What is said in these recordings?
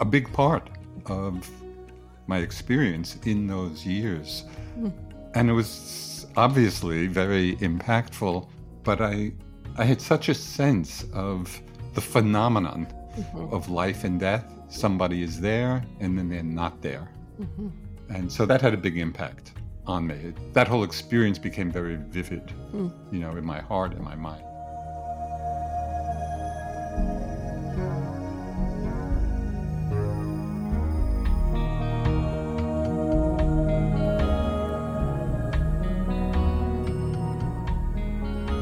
a big part of my experience in those years. Mm. And it was obviously very impactful, but I I had such a sense of the phenomenon mm-hmm. of life and death. Somebody is there and then they're not there. Mm-hmm. And so that had a big impact on me. That whole experience became very vivid, mm. you know, in my heart and my mind.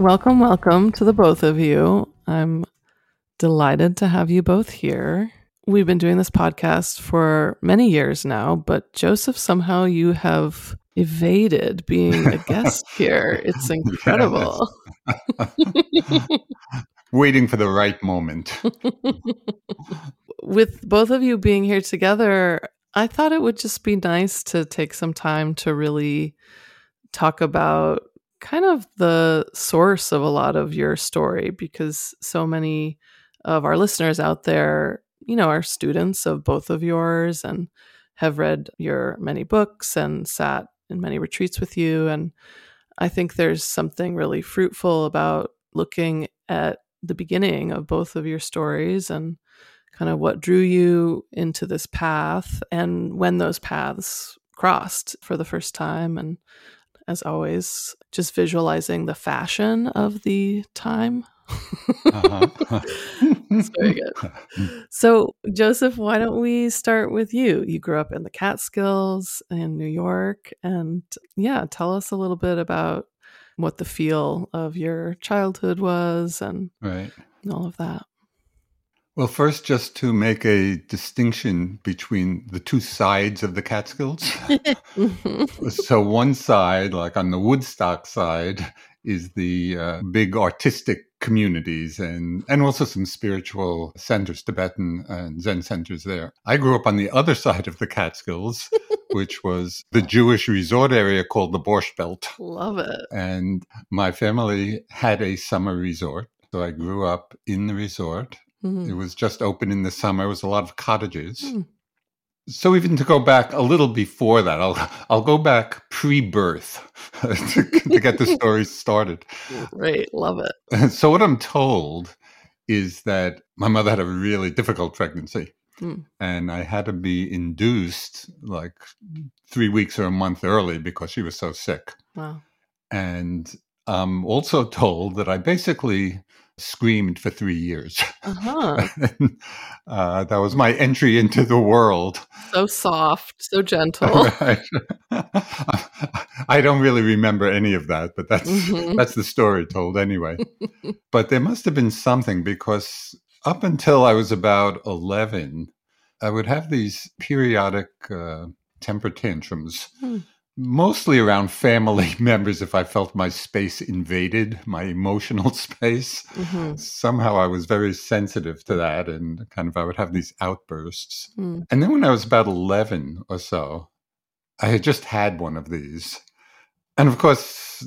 Welcome, welcome to the both of you. I'm delighted to have you both here. We've been doing this podcast for many years now, but Joseph, somehow you have evaded being a guest here. It's incredible. Waiting for the right moment. With both of you being here together, I thought it would just be nice to take some time to really talk about kind of the source of a lot of your story because so many of our listeners out there, you know, are students of both of yours and have read your many books and sat in many retreats with you. And I think there's something really fruitful about looking at the beginning of both of your stories and kind of what drew you into this path and when those paths crossed for the first time and as always, just visualizing the fashion of the time. uh-huh. That's very good. So, Joseph, why don't we start with you? You grew up in the Catskills in New York. And yeah, tell us a little bit about what the feel of your childhood was and right. all of that. Well, first, just to make a distinction between the two sides of the Catskills. so, one side, like on the Woodstock side, is the uh, big artistic communities and, and also some spiritual centers, Tibetan and Zen centers there. I grew up on the other side of the Catskills, which was the Jewish resort area called the Borscht Belt. Love it. And my family had a summer resort. So I grew up in the resort Mm-hmm. It was just open in the summer. It was a lot of cottages. Mm. So even to go back a little before that, I'll I'll go back pre-birth to, to get the story started. Right, love it. So what I'm told is that my mother had a really difficult pregnancy. Mm. And I had to be induced like three weeks or a month early because she was so sick. Wow. And I'm also told that I basically screamed for three years. Uh-huh. uh, that was my entry into the world. So soft, so gentle. right. I don't really remember any of that, but that's mm-hmm. that's the story told anyway. but there must have been something because up until I was about eleven, I would have these periodic uh, temper tantrums. Hmm. Mostly around family members if I felt my space invaded, my emotional space. Mhm. Somehow I was very sensitive to that and kind of I would have these outbursts. Mm. And then when I was about 11 or so, I had just had one of these. And of course,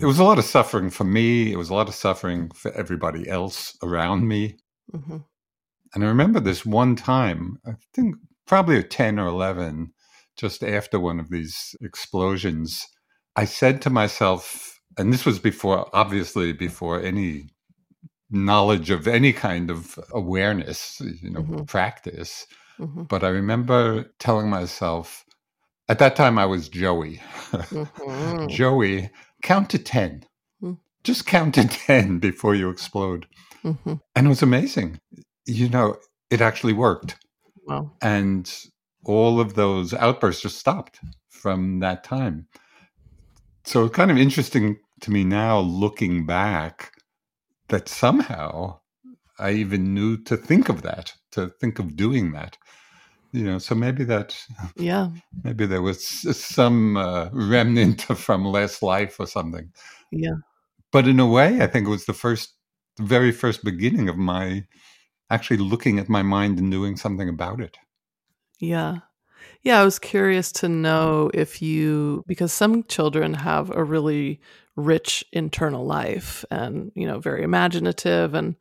it was a lot of suffering for me. It was a lot of suffering for everybody else around me. Mhm. And I remember this one time, I think probably at 10 or 11, just after one of these explosions, I said to myself, and this was before, obviously, before any knowledge of any kind of awareness, you know, Mhm. practice. Mhm. But I remember telling myself, at that time I was Joey. Mhm. Joey, count to 10. Mm. Just count to 10 before you explode. Mhm. And it was amazing. You know, it actually worked. Wow. And all of those outbursts just stopped from that time. So it's kind of interesting to me now looking back that somehow I even knew to think of that, to think of doing that. You know, so maybe that Yeah. maybe there was some uh, remnant from last life or something. Yeah. But in a way, I think it was the first, the very first beginning of my actually looking at my mind and doing something about it. Yeah. Yeah, I was curious to know if you because some children have a really rich internal life and, you know, very imaginative and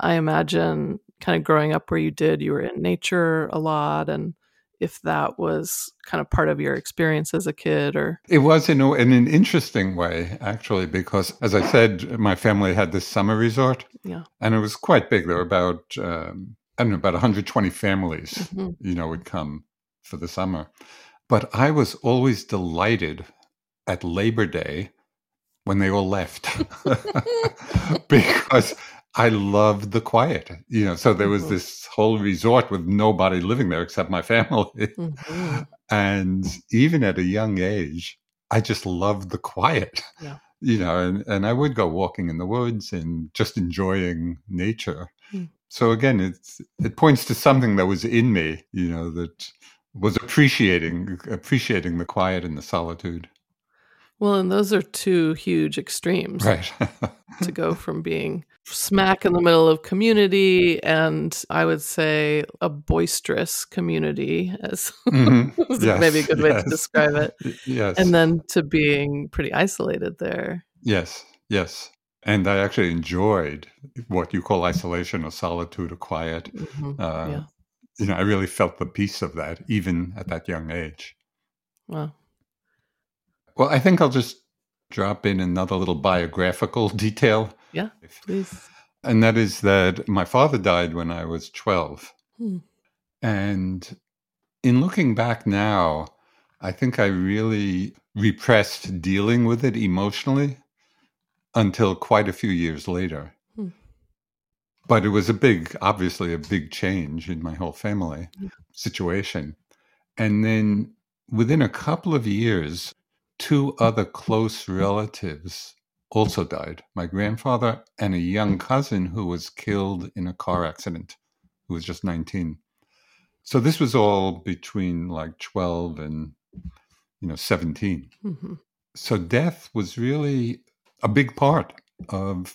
I imagine kind of growing up where you did, you were in nature a lot and if that was kind of part of your experience as a kid or It was in, a, in an interesting way, actually, because as I said, my family had this summer resort yeah. and it was quite big. There were about, um, I don't know, about 120 families, Mhm. you know, would come for the summer. But I was always delighted at Labor Day when they all left because I loved the quiet, you know. So there was Mhm. this whole resort with nobody living there except my family. Mhm. And even at a young age, I just loved the quiet. Yeah. You know, and, and I would go walking in the woods and just enjoying nature. So again, it's it points to something that was in me, you know, that was appreciating appreciating the quiet and the solitude. Well, and those are two huge extremes. Right. to go from being smack in the middle of community and I would say a boisterous community as Mhm. Yes, maybe a good way to describe it. Yes. And then to being pretty isolated there. Yes, yes. And I actually enjoyed what you call isolation or solitude or quiet. Mhm. Uh, yeah. You know, I really felt the peace of that, even at that young age. Wow. Well, I think I'll just drop in another little biographical detail. Yeah. Please. And that is that my father died when I was 12. Hmm. And in looking back now, I think I really repressed dealing with it emotionally until quite a few years later. Hmm. But it was a big, obviously, a big change in my whole family Yeah. situation. And then within a couple of years, two other close relatives also died my grandfather and a young cousin who was killed in a car accident, who was just 19. So this was all between like 12 and, you know, 17 Mhm. so death was really a big part of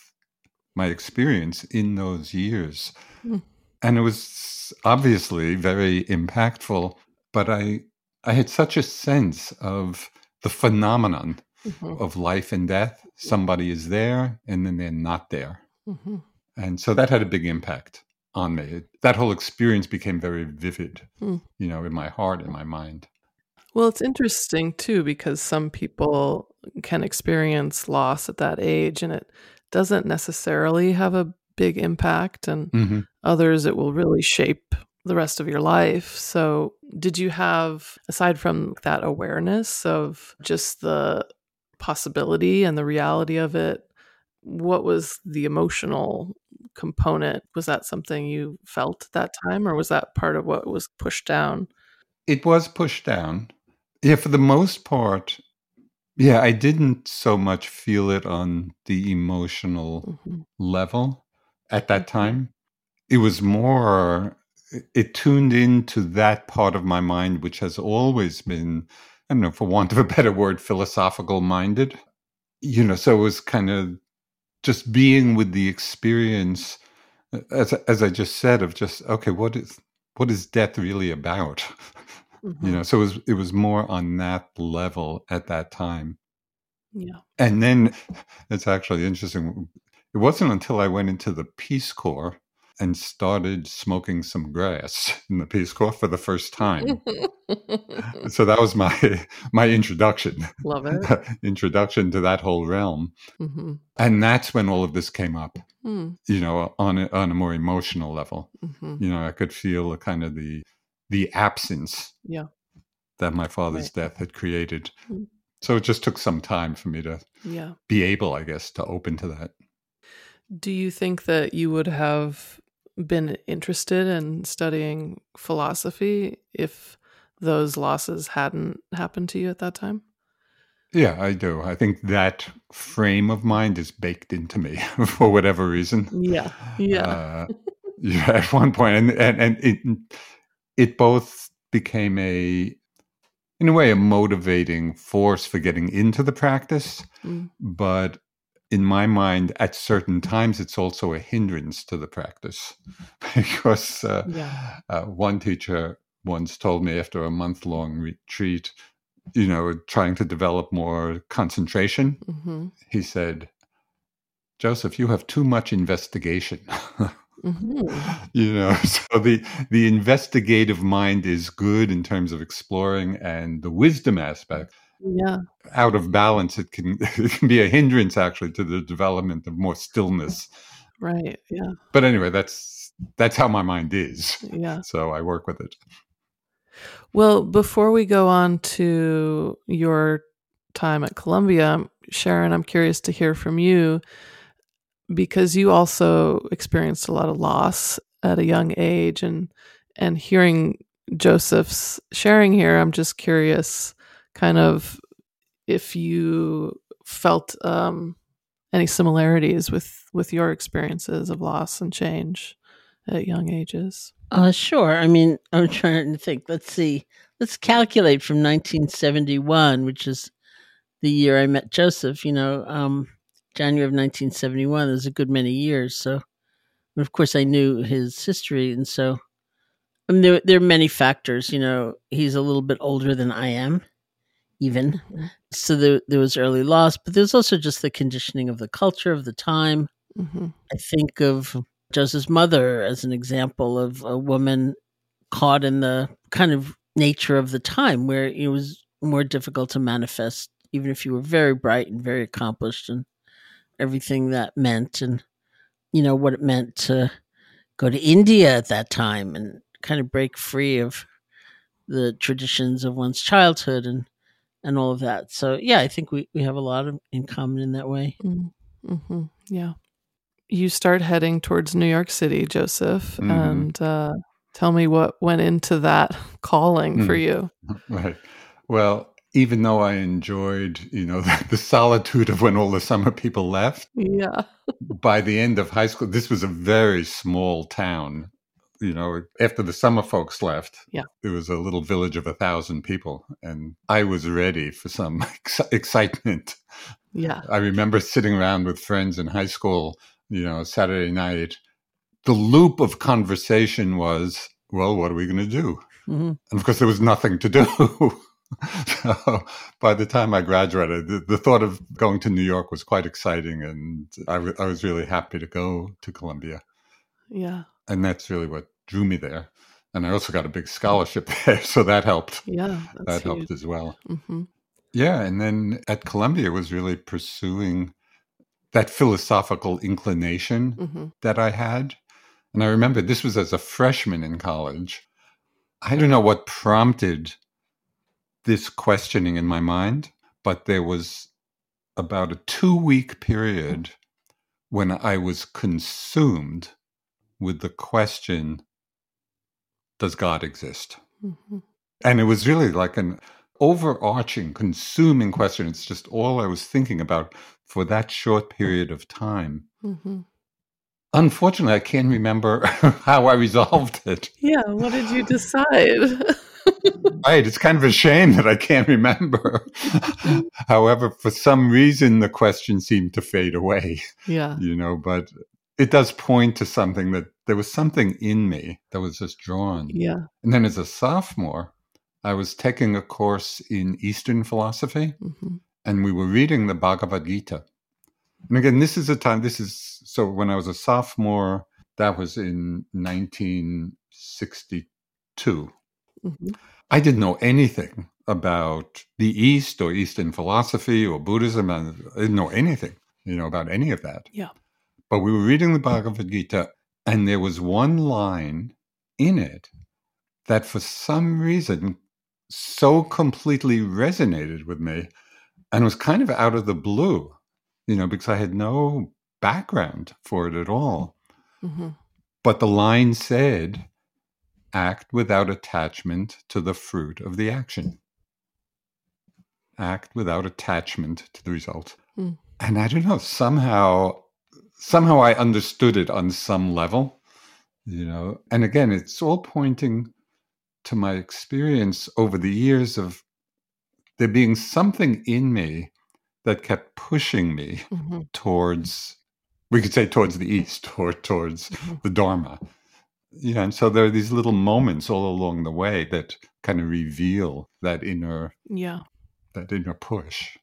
my experience in those years Hmm. and it was obviously very impactful but i i had such a sense of the phenomenon Mhm. of life and death somebody is there and then they're not there Mhm. and so that had a big impact on me that whole experience became very vivid Hmm. you know in my heart and my mind Well, it's interesting too because some people can experience loss at that age and it doesn't necessarily have a big impact and Mhm. others it will really shape the rest of your life. So, did you have aside from that awareness of just the possibility and the reality of it, what was the emotional component? Was that something you felt at that time or was that part of what was pushed down? It was pushed down. Yeah, for the most part. Yeah, I didn't so much feel it on the emotional Mhm. level at that time. It was more, it tuned into that part of my mind, which has always been I don't know, for want of a better word, philosophical minded. You know, so it was kind of just being with the experience, as as I just said, of just okay, what is what is death really about? Mm-hmm. You know, so it was it was more on that level at that time. Yeah, and then it's actually interesting. It wasn't until I went into the Peace Corps and started smoking some grass in the Peace Corps for the first time. so that was my my introduction. Love it. introduction to that whole realm. Mm-hmm. And that's when all of this came up. Mm. You know, on a, on a more emotional level. Mm-hmm. You know, I could feel kind of the the absence. Yeah. That my father's right. death had created. Mm. So it just took some time for me to yeah. be able, I guess, to open to that. Do you think that you would have been interested in studying philosophy if those losses hadn't happened to you at that time? Yeah, I do. I think that frame of mind is baked into me for whatever reason. Yeah, yeah. Uh, yeah at one point, and and, and it it both became a in a way a motivating force for getting into the practice, mm. but in my mind, at certain times, it's also a hindrance to the practice because uh, yeah. uh, one teacher once told me after a month long retreat, you know, trying to develop more concentration, mm-hmm. he said, Joseph, you have too much investigation. Mm-hmm. you know so the the investigative mind is good in terms of exploring and the wisdom aspect. Yeah. Out of balance it can it can be a hindrance actually to the development of more stillness. Right yeah. But anyway that's that's how my mind is. Yeah. So i work with it. Well before we go on to your time at columbia sharon i'm curious to hear from you because you also experienced a lot of loss at a young age and and hearing joseph's sharing here i'm just curious kind of if you felt um, any similarities with with your experiences of loss and change at young ages. Uh, sure. I mean, I'm trying to think. Let's see. Let's calculate from 1971, which is the year I met Joseph. You know, um, January of 1971. There's a good many years. So, of course, I knew his history, and so I mean, there there are many factors. You know, he's a little bit older than I am even. Mm-hmm. So there, there was early loss, but there's also just the conditioning of the culture of the time. Mm-hmm. I think of Joseph's mother as an example of a woman caught in the kind of nature of the time where it was more difficult to manifest, even if you were very bright and very accomplished and everything that meant, and you know what it meant to go to India at that time and kind of break free of the traditions of one's childhood and and all of that. So yeah, I think we, we have a lot of in common in that way. Mm-hmm. mm-hmm. Yeah. You start heading towards New York City, Joseph, mm-hmm. and uh, tell me what went into that calling mm-hmm. for you. Right. Well, even though I enjoyed, you know, the, the, solitude of when all the summer people left. Yeah. by the end of high school, this was a very small town you know, after the summer folks left, yeah, it was a little village of a thousand people, and I was ready for some ex- excitement. Yeah, I remember sitting around with friends in high school, you know, Saturday night. The loop of conversation was, well, what are we going to do? Mm-hmm. And of course, there was nothing to do. so by the time I graduated, the, the, thought of going to New York was quite exciting, and I, w- I was really happy to go to Columbia. Yeah and that's really what drew me there. And I also got a big scholarship there, so that helped. Yeah, that helped as well. Mm-hmm. Yeah, and then at Columbia was really pursuing that philosophical inclination mm-hmm. that I had. And I remember this was as a freshman in college. I don't know what prompted this questioning in my mind, but there was about a two week period when I was consumed with the question Does God exist? Mm-hmm. And it was really like an overarching, consuming question. It's just all I was thinking about for that short period of time. Mm-hmm. Unfortunately, I can't remember how I resolved it. Yeah, what did you decide? Right. It's kind of a shame that I can't remember. However, for some reason, the question seemed to fade away, Yeah. you know, but it does point to something that there was something in me that was just drawn. Yeah. And then as a sophomore, I was taking a course in Eastern philosophy hmm and we were reading the Bhagavad Gita. And again, this is a time, this is so when I was a sophomore, that was in 1962. Hmm I didn't know anything about the East or Eastern philosophy or Buddhism. I didn't know anything, you know, about any of that. Yeah. But we were reading the Bhagavad Gita, and there was one line in it that, for some reason, so completely resonated with me, and was kind of out of the blue, you know, because I had no background for it at all. hmm But the line said, act without attachment to the fruit of the action. Act without attachment to the result. Hmm. And I don't know, somehow, somehow I understood it on some level, you know. And again, it's all pointing to my experience over the years of there being something in me that kept pushing me hmm towards we could say towards the east or towards Mhm. the dharma you know and so there are these little moments all along the way that kind of reveal that inner Yeah. that inner push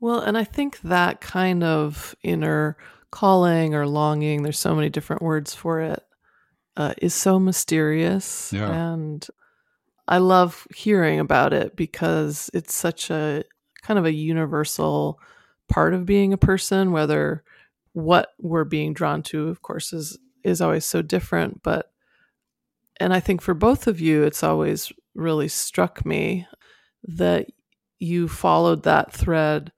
Well, and I think that kind of inner calling or longing, there's so many different words for it, uh, is so mysterious. Yeah. And I love hearing about it because it's such a kind of a universal part of being a person, whether what we're being drawn to, of course, is is always so different. But and I think for both of you, it's always really struck me that you followed that thread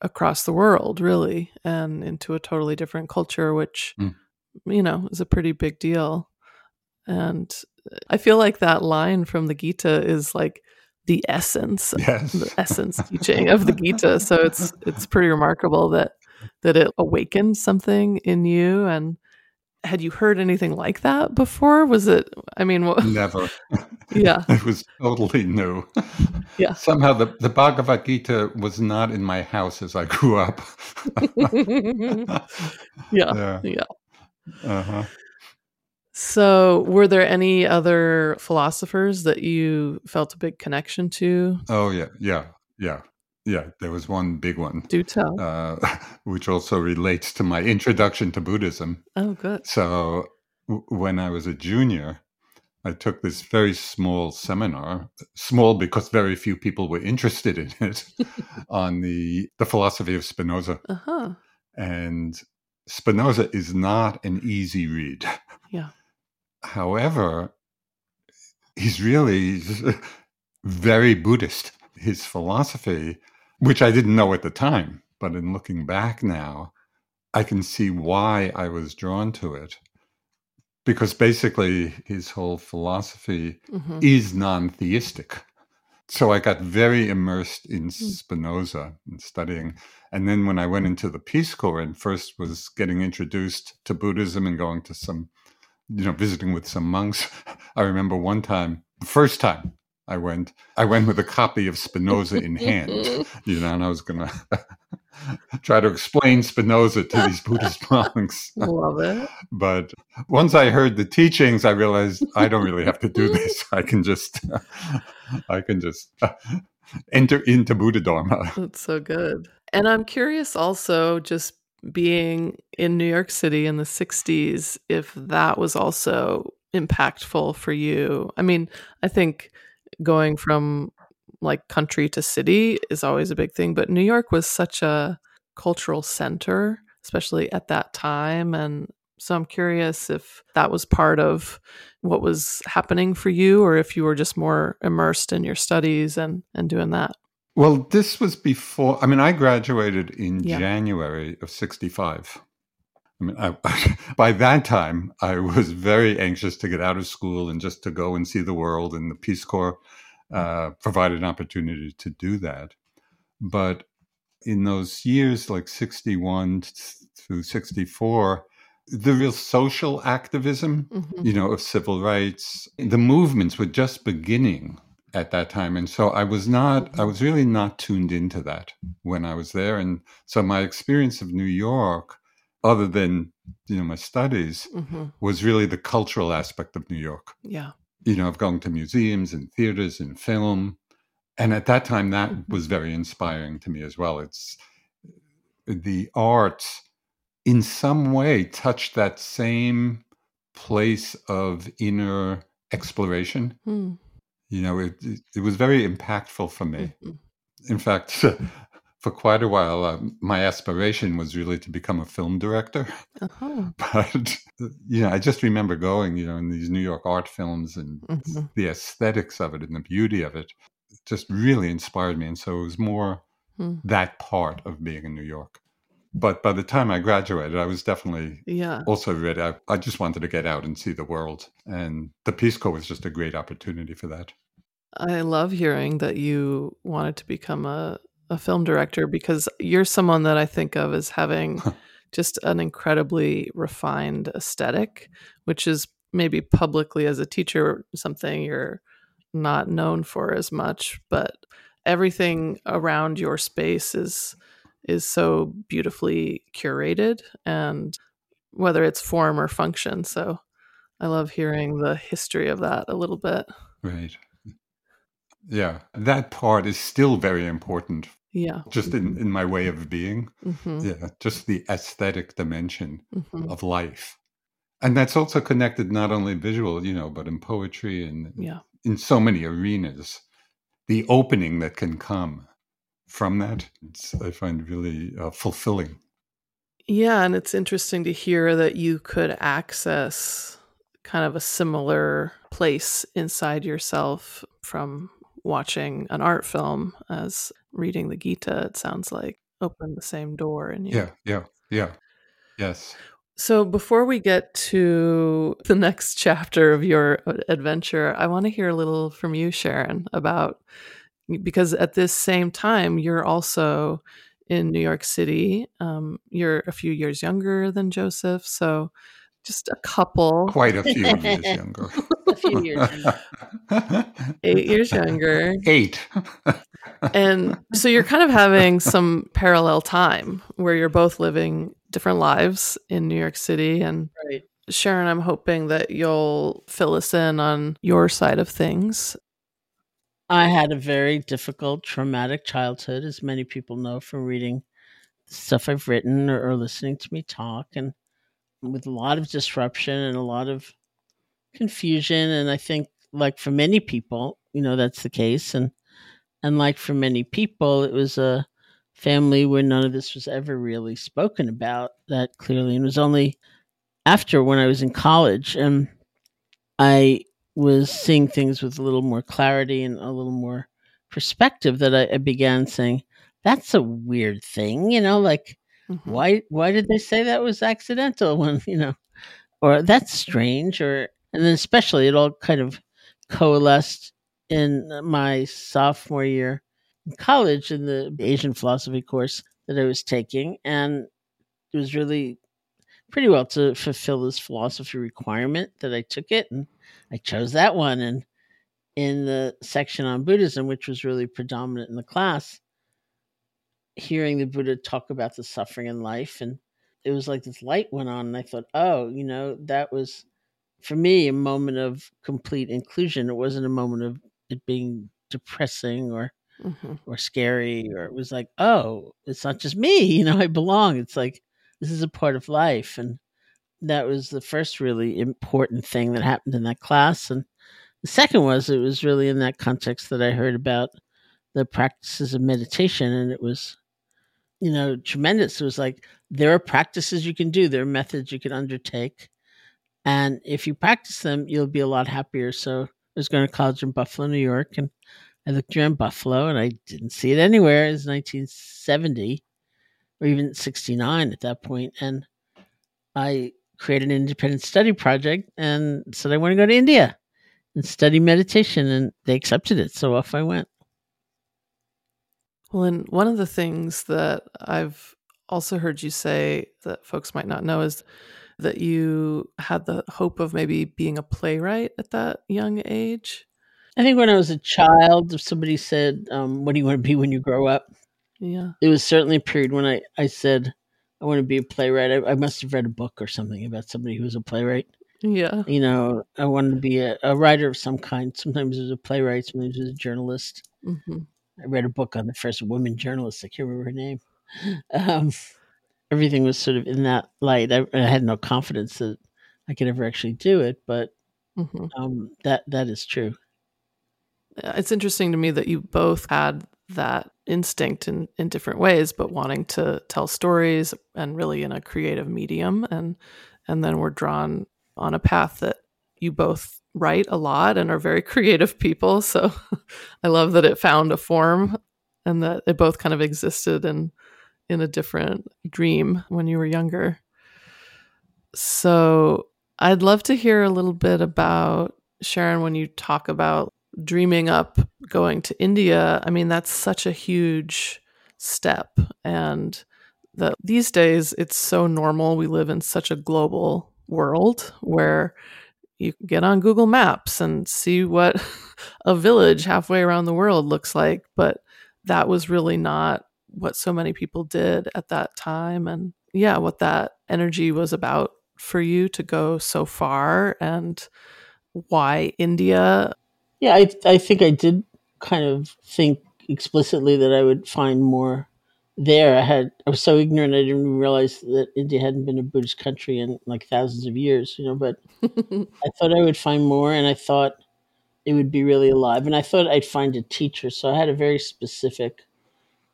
across the world, really, and into a totally different culture, which, Mm. you know, is a pretty big deal. And I feel like that line from the Gita is like the essence, yes the essence teaching of the Gita. So it's it's pretty remarkable that that it awakened something in you. And had you heard anything like that before? Was it? I mean, wha- never yeah, it was totally new Yeah. somehow the, the bhagavad gita was not in my house as i grew up yeah, yeah yeah. uh-huh. So, were there any other philosophers that you felt a big connection to? oh yeah yeah yeah yeah there was one big one Do tell. uh, which also relates to my introduction to buddhism oh, good. So w- when I was a junior, I took this very small seminar, small because very few people were interested in it, on the the philosophy of Spinoza. Uh huh. And Spinoza is not an easy read. Yeah. However, he's really very Buddhist. His philosophy, which I didn't know at the time, but in looking back now, I can see why I was drawn to it. Because basically, his whole philosophy hmm is non theistic. So I got very immersed in Spinoza and studying. And then when I went into the Peace Corps and first was getting introduced to Buddhism and going to some, you know, visiting with some monks, I remember one time, the first time I went, I went with a copy of Spinoza in hand, you know, and I was going to try to explain Spinoza to these Buddhist monks. Love it. But once I heard the teachings, I realized I don't really have to do this. I can just, I can just enter into Buddha Dharma. That's so good. And I'm curious also, just being in New York City in the 60s, if that was also impactful for you. I mean, I think going from like country to city is always a big thing, but New York was such a cultural center, especially at that time. And so I'm curious if that was part of what was happening for you or if you were just more immersed in your studies and, and doing that. Well, this was before, I mean, I graduated in Yeah. January of 65. I mean, I, by that time, I was very anxious to get out of school and just to go and see the world, and the Peace Corps uh, provided an opportunity to do that. But in those years, like 61 through 64, the real social activism, Mhm. you know, of civil rights, the movements were just beginning. at that time. And so I was not, I was really not tuned into that when I was there. And so my experience of New York, other than, you know, my studies, hmm was really the cultural aspect of New York. Yeah. You know, I've gone to museums and theaters and film. And at that time, that was very inspiring to me as well. It's the arts in some way touched that same place of inner exploration. Mm. You know, it, it, it was very impactful for me. Mhm. In fact, for quite a while, uh, my aspiration was really to become a film director. Uh-huh. But, you know, I just remember going, you know, in these New York art films and Mhm. the aesthetics of it and the beauty of it just really inspired me. And so it was more Hmm. that part of being in New York. But by the time I graduated, I was definitely Yeah. also ready. I, I just wanted to get out and see the world. And the Peace Corps was just a great opportunity for that. I love hearing that you wanted to become a, a film director because you're someone that I think of as having just an incredibly refined aesthetic, which is maybe publicly as a teacher something you're not known for as much, but everything around your space is is so beautifully curated and whether it's form or function. So I love hearing the history of that a little bit. Right. Yeah. That part is still very important, Yeah. just in, in my way of being. hmm Yeah. Just the aesthetic dimension hmm of life. And that's also connected not only visual, you know, but in poetry and Yeah. in so many arenas. The opening that can come from that, it's, I find really uh, fulfilling. Yeah, and it's interesting to hear that you could access kind of a similar place inside yourself from watching an art film as reading the Gita, it sounds like open the same door and you. Yeah. Yeah. Yeah. Yes. So before we get to the next chapter of your adventure, I want to hear a little from you, Sharon, about because at this same time you're also in New York City. Um, you're a few years younger than Joseph, so just a couple, Quite a few years younger. A few years eight years younger, Eight. and so you're kind of having some parallel time where you're both living different lives in New York City and Right. Sharon, I'm hoping that you'll fill us in on your side of things. I had a very difficult, traumatic childhood, as many people know from reading stuff I've written or, or listening to me talk, and with a lot of disruption and a lot of confusion. And I think, like for many people, you know, that's the case. And and like for many people, it was a family where none of this was ever really spoken about that clearly, and it was only after when I was in college and I was seeing things with a little more clarity and a little more perspective that I, I began saying, that's a weird thing, you know, like Mhm. why why did they say that was accidental when, you know, or that's strange or and then especially it all kind of coalesced in my sophomore year in college in the Asian philosophy course that I was taking and it was really pretty well to fulfill this philosophy requirement that I took it and I chose that one. And in the section on Buddhism which was really predominant in the class hearing the Buddha talk about the suffering in life and it was like this light went on and I thought oh you know that was for me a moment of complete inclusion. It wasn't a moment of it being depressing or Mhm. or scary or it was like oh it's not just me you know i belong. It's like this is a part of life. And that was the first really important thing that happened in that class. And the second was it was really in that context that i heard about the practices of meditation. And it was you know tremendous. It was like there are practices you can do. There are methods you can undertake and if you practice them you'll be a lot happier so i was going to college in buffalo new york and I looked around Buffalo and I didn't see it anywhere. It was 1970 or even 69 at that point. And I created an independent study project and said I want to go to India and study meditation. And they accepted it. So off I went. Well, and one of the things that I've also heard you say that folks might not know is that you had the hope of maybe being a playwright at that young age. I think when I was a child, if somebody said, um, "What do you want to be when you grow up?" Yeah. it was certainly a period when I, I said I want to be a playwright. I, I must have read a book or something about somebody who was a playwright. Yeah. You know, I wanted to be a, a writer of some kind. Sometimes it was a playwright, sometimes it was a journalist. hmm I read a book on the first woman journalist. I can't remember her name. Um, everything was sort of in that light. I, I had no confidence that I could ever actually do it, but hmm um, that that is true. It's interesting to me that you both had that instinct in, in different ways, but wanting to tell stories and really in a creative medium. And and then we're drawn on a path that you both write a lot and are very creative people. So I love that it found a form and that it both kind of existed in in a different dream when you were younger. So I'd love to hear a little bit about Sharon when you talk about dreaming up going to India. I mean, that's such a huge step. And that these days it's so normal. We live in such a global world where you get on Google Maps and see what a village halfway around the world looks like. But that was really not what so many people did at that time. And yeah, what that energy was about for you to go so far and why India. Yeah, I I think I did kind of think explicitly that I would find more there. I had I was so ignorant I didn't even realize that India hadn't been a Buddhist country in like thousands of years, you know, but I thought I would find more and I thought it would be really alive and I thought I'd find a teacher. So I had a very specific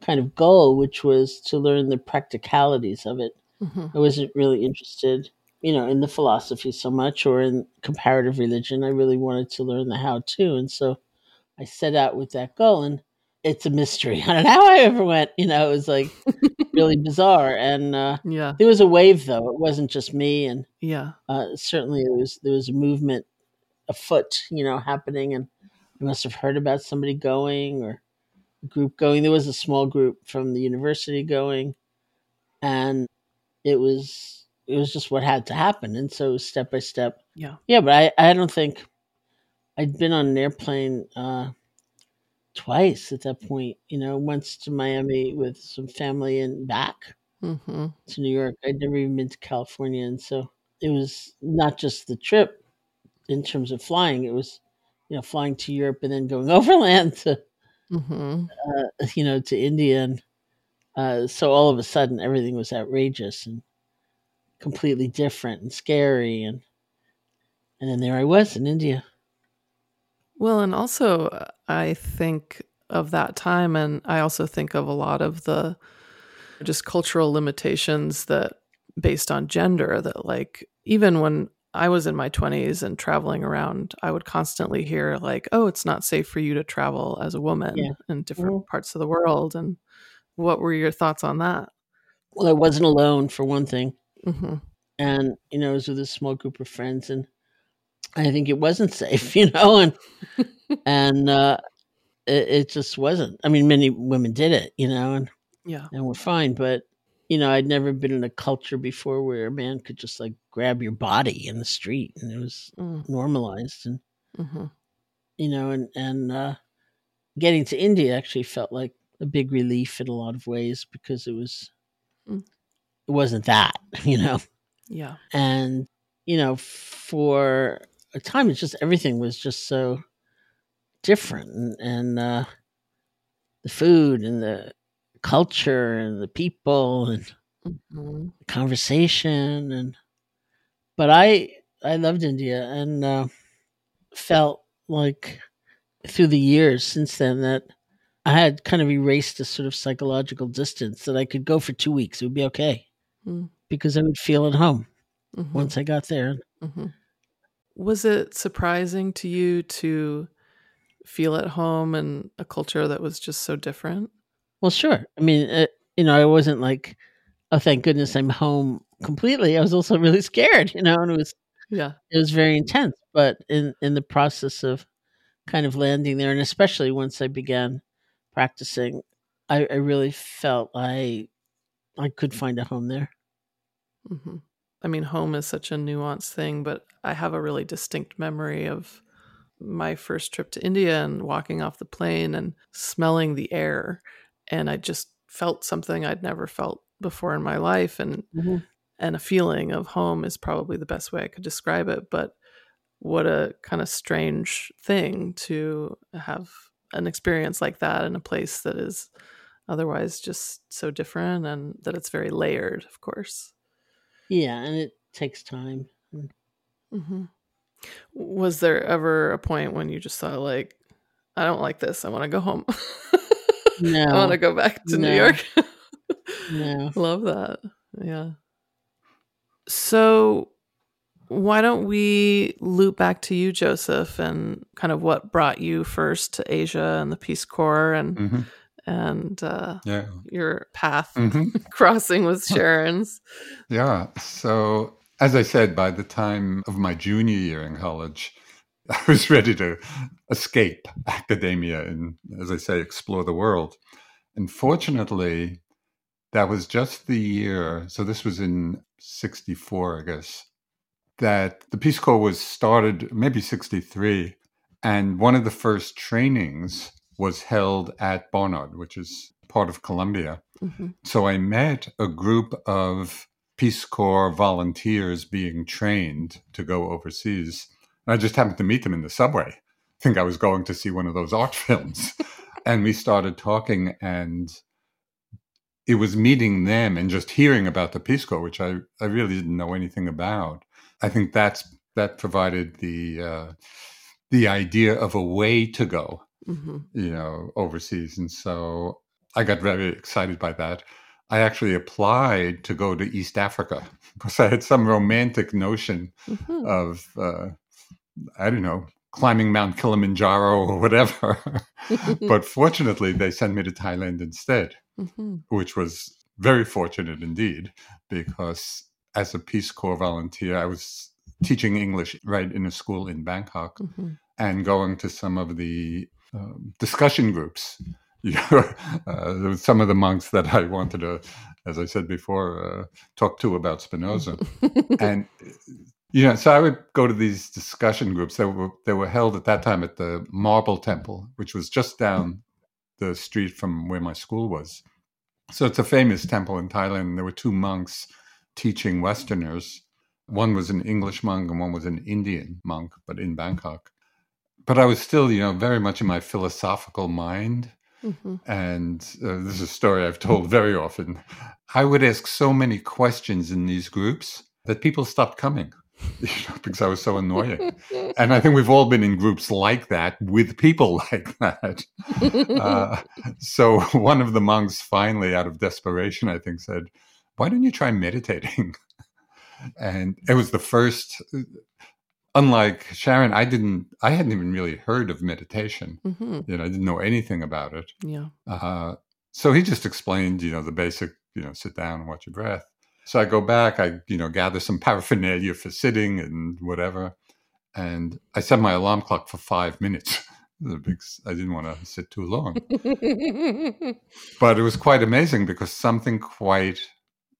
kind of goal which was to learn the practicalities of it. Mhm. I wasn't really interested, you know, in the philosophy so much or in comparative religion. I really wanted to learn the how to. And so I set out with that goal and it's a mystery. I don't know how I ever went, you know, it was like really bizarre. And uh, Yeah. there was a wave though. It wasn't just me. And Yeah. uh, certainly there was, there was a movement afoot, you know, happening. And I must have heard about somebody going or group going. There was a small group from the university going. And it was it was just what had to happen and so it was step by step Yeah. yeah but i i don't think i'd been on an airplane uh twice at that point you know once to miami with some family and back hmm to new york i'd never even been to california and so it was not just the trip in terms of flying it was you know flying to europe and then going overland to hmm uh, you know to india and uh, so all of a sudden everything was outrageous and completely different and scary and and then there I was in India. Well, and also uh, I think of that time, and I also think of a lot of the just cultural limitations that based on gender that like even when I was in my 20s and traveling around, I would constantly hear like, "Oh, it's not safe for you to travel as a woman Yeah. in different Mhm. parts of the world." And what were your thoughts on that? Well, I wasn't alone for one thing, hmm and you know I was with a small group of friends, and I think it wasn't safe, you know, and and uh, it, it just wasn't. I mean, many women did it, you know, and Yeah. and we're fine, but you know, I'd never been in a culture before where a man could just like grab your body in the street, and it was Mm-hmm. normalized, and you know, and and uh, getting to India actually felt like a big relief in a lot of ways because it was Mm. it wasn't that, you know, Yeah. and you know, for a time, it's just everything was just so different, and, and uh, the food and the culture and the people and Mhm. conversation and but i i loved india and uh, felt like through the years since then that i had kind of erased a sort of psychological distance that i could go for two weeks it would be okay Mm. because i would feel at home Mhm. once i got there hmm Was it surprising to you to feel at home in a culture that was just so different? Well sure. I mean uh, you know i wasn't like oh thank goodness i'm home completely. I was also really scared you know and it was Yeah. it was very intense. But in in the process of kind of landing there and especially once i began practicing i, I really felt i i could find a home there. Hmm I mean, home is such a nuanced thing, but I have a really distinct memory of my first trip to India and walking off the plane and smelling the air. And I just felt something I'd never felt before in my life. And Mm-hmm. and a feeling of home is probably the best way I could describe it. But what a kind of strange thing to have an experience like that in a place that is otherwise just so different and that it's very layered, of course. Yeah, and it takes time. hmm Was there ever a point when you just thought, like, I don't like this. I want to go home. No, I want to go back to New York. no. Love that. Yeah. So, why don't we loop back to you, Joseph, and kind of what brought you first to Asia and the Peace Corps and hmm and uh, Yeah. your path hmm crossing with Sharon's. Yeah. So, as I said, by the time of my junior year in college, I was ready to escape academia and, as I say, explore the world. And fortunately, that was just the year. So, this was in 64, I guess, that the Peace Corps was started, maybe 63. And one of the first trainings was held at Barnard, which is part of Columbia. Mhm. So I met a group of Peace Corps volunteers being trained to go overseas. I just happened to meet them in the subway. I think I was going to see one of those art films. and we started talking, and it was meeting them and just hearing about the Peace Corps, which I, I really didn't know anything about. I think that's that provided the uh, the idea of a way to go Mhm. you know, overseas. And so I got very excited by that. I actually applied to go to East Africa because I had some romantic notion Mhm. of, uh, I don't know, climbing Mount Kilimanjaro or whatever. but fortunately, they sent me to Thailand instead, Mhm. which was very fortunate indeed, because as a Peace Corps volunteer, I was teaching English right in a school in Bangkok Mhm. and going to some of the um, discussion groups. Uh, some of the monks that I wanted to, as I said before, uh, talk to about Spinoza. and you know, so I would go to these discussion groups that were they were held at that time at the Marble Temple, which was just down the street from where my school was. So it's a famous temple in Thailand. There were two monks teaching Westerners. One was an English monk and one was an Indian monk, but in Bangkok. But I was still, you know, very much in my philosophical mind. Mhm. And uh, this is a story I've told very often. I would ask so many questions in these groups that people stopped coming because I was so annoying. And I think we've all been in groups like that with people like that. Uh, so one of the monks finally, out of desperation, I think, said, Why don't you try meditating? And it was the first, unlike Sharon, I didn't, I hadn't even really heard of meditation. Mhm. You know, I didn't know anything about it. Yeah. Uh, so he just explained, you know, the basic, you know, sit down and watch your breath. So I go back, I, you know, gather some paraphernalia for sitting and whatever. And I set my alarm clock for five minutes. Big, I didn't want to sit too long. But it was quite amazing because something quite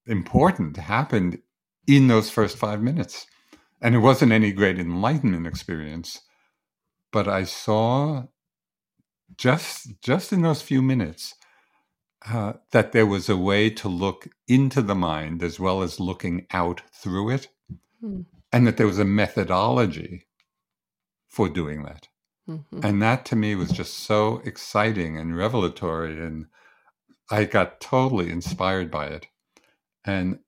important happened in those first five minutes. And it wasn't any great enlightenment experience, but I saw just just in those few minutes uh, that there was a way to look into the mind as well as looking out through it, Hmm. and that there was a methodology for doing that. Mhm. And that to me was just so exciting and revelatory. And I got totally inspired by it. And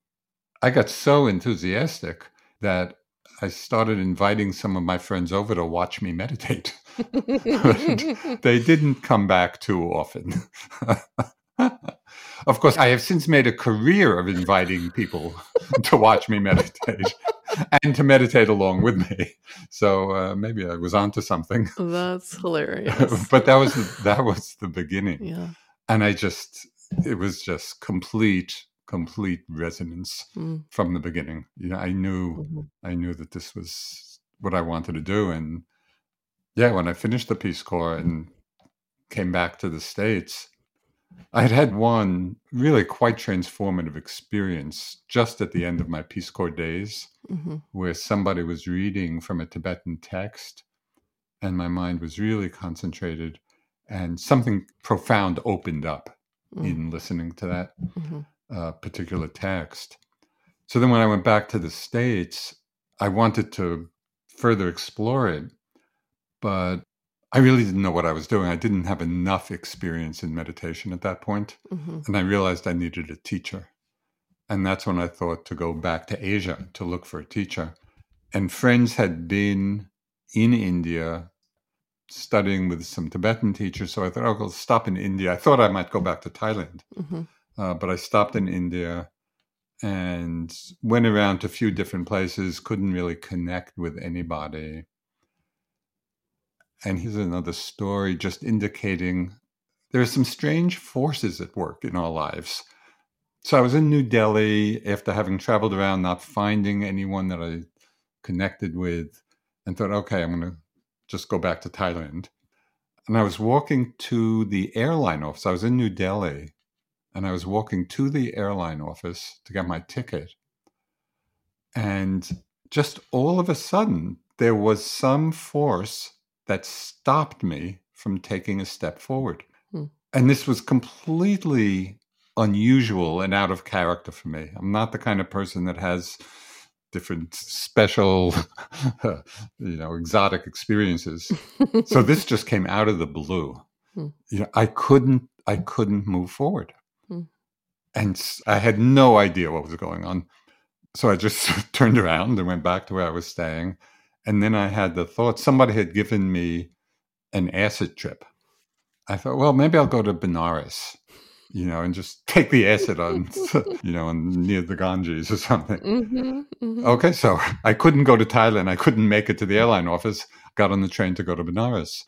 I got so enthusiastic that I started inviting some of my friends over to watch me meditate. they didn't come back too often. of course, I have since made a career of inviting people to watch me meditate and to meditate along with me. So uh, maybe I was onto something. That's hilarious. but that was the, that was the beginning, yeah. and I just it was just complete complete resonance Mm. from the beginning. You know, I knew Mhm. I knew that this was what I wanted to do, and yeah, when I finished the Peace Corps and came back to the states, I had had one really quite transformative experience just at the end of my Peace Corps days Mhm. where somebody was reading from a Tibetan text and my mind was really concentrated, and something profound opened up Mm. in listening to that Mhm. uh, particular text. So then when I went back to the States, I wanted to further explore it, but I really didn't know what I was doing. I didn't have enough experience in meditation at that point, Mhm. and I realized I needed a teacher. And that's when I thought to go back to Asia to look for a teacher. And friends had been in India studying with some Tibetan teachers. So I thought, oh, I'll go stop in India. I thought I might go back to Thailand, Mhm. uh, but I stopped in India and went around to a few different places, couldn't really connect with anybody. And here's another story just indicating there are some strange forces at work in our lives. So I was in New Delhi after having traveled around, not finding anyone that I connected with, and thought, okay, I'm going to just go back to Thailand. And I was walking to the airline office. I was in New Delhi, and I was walking to the airline office to get my ticket. And just all of a sudden, there was some force that stopped me from taking a step forward. Hmm. And this was completely unusual and out of character for me. I'm not the kind of person that has different special, you know, exotic experiences. so this just came out of the blue. Hmm. You know, I couldn't, I couldn't move forward, Hmm. and i had no idea what was going on. So I just turned around and went back to where I was staying, and then I had the thought somebody had given me an acid trip. I thought, well, maybe I'll go to Benares, you know, and just take the acid on, you know, on, near the Ganges or something. Mhm. Mhm. Okay, so I couldn't go to Thailand. I couldn't make it to the airline office. Got on the train to go to Benares.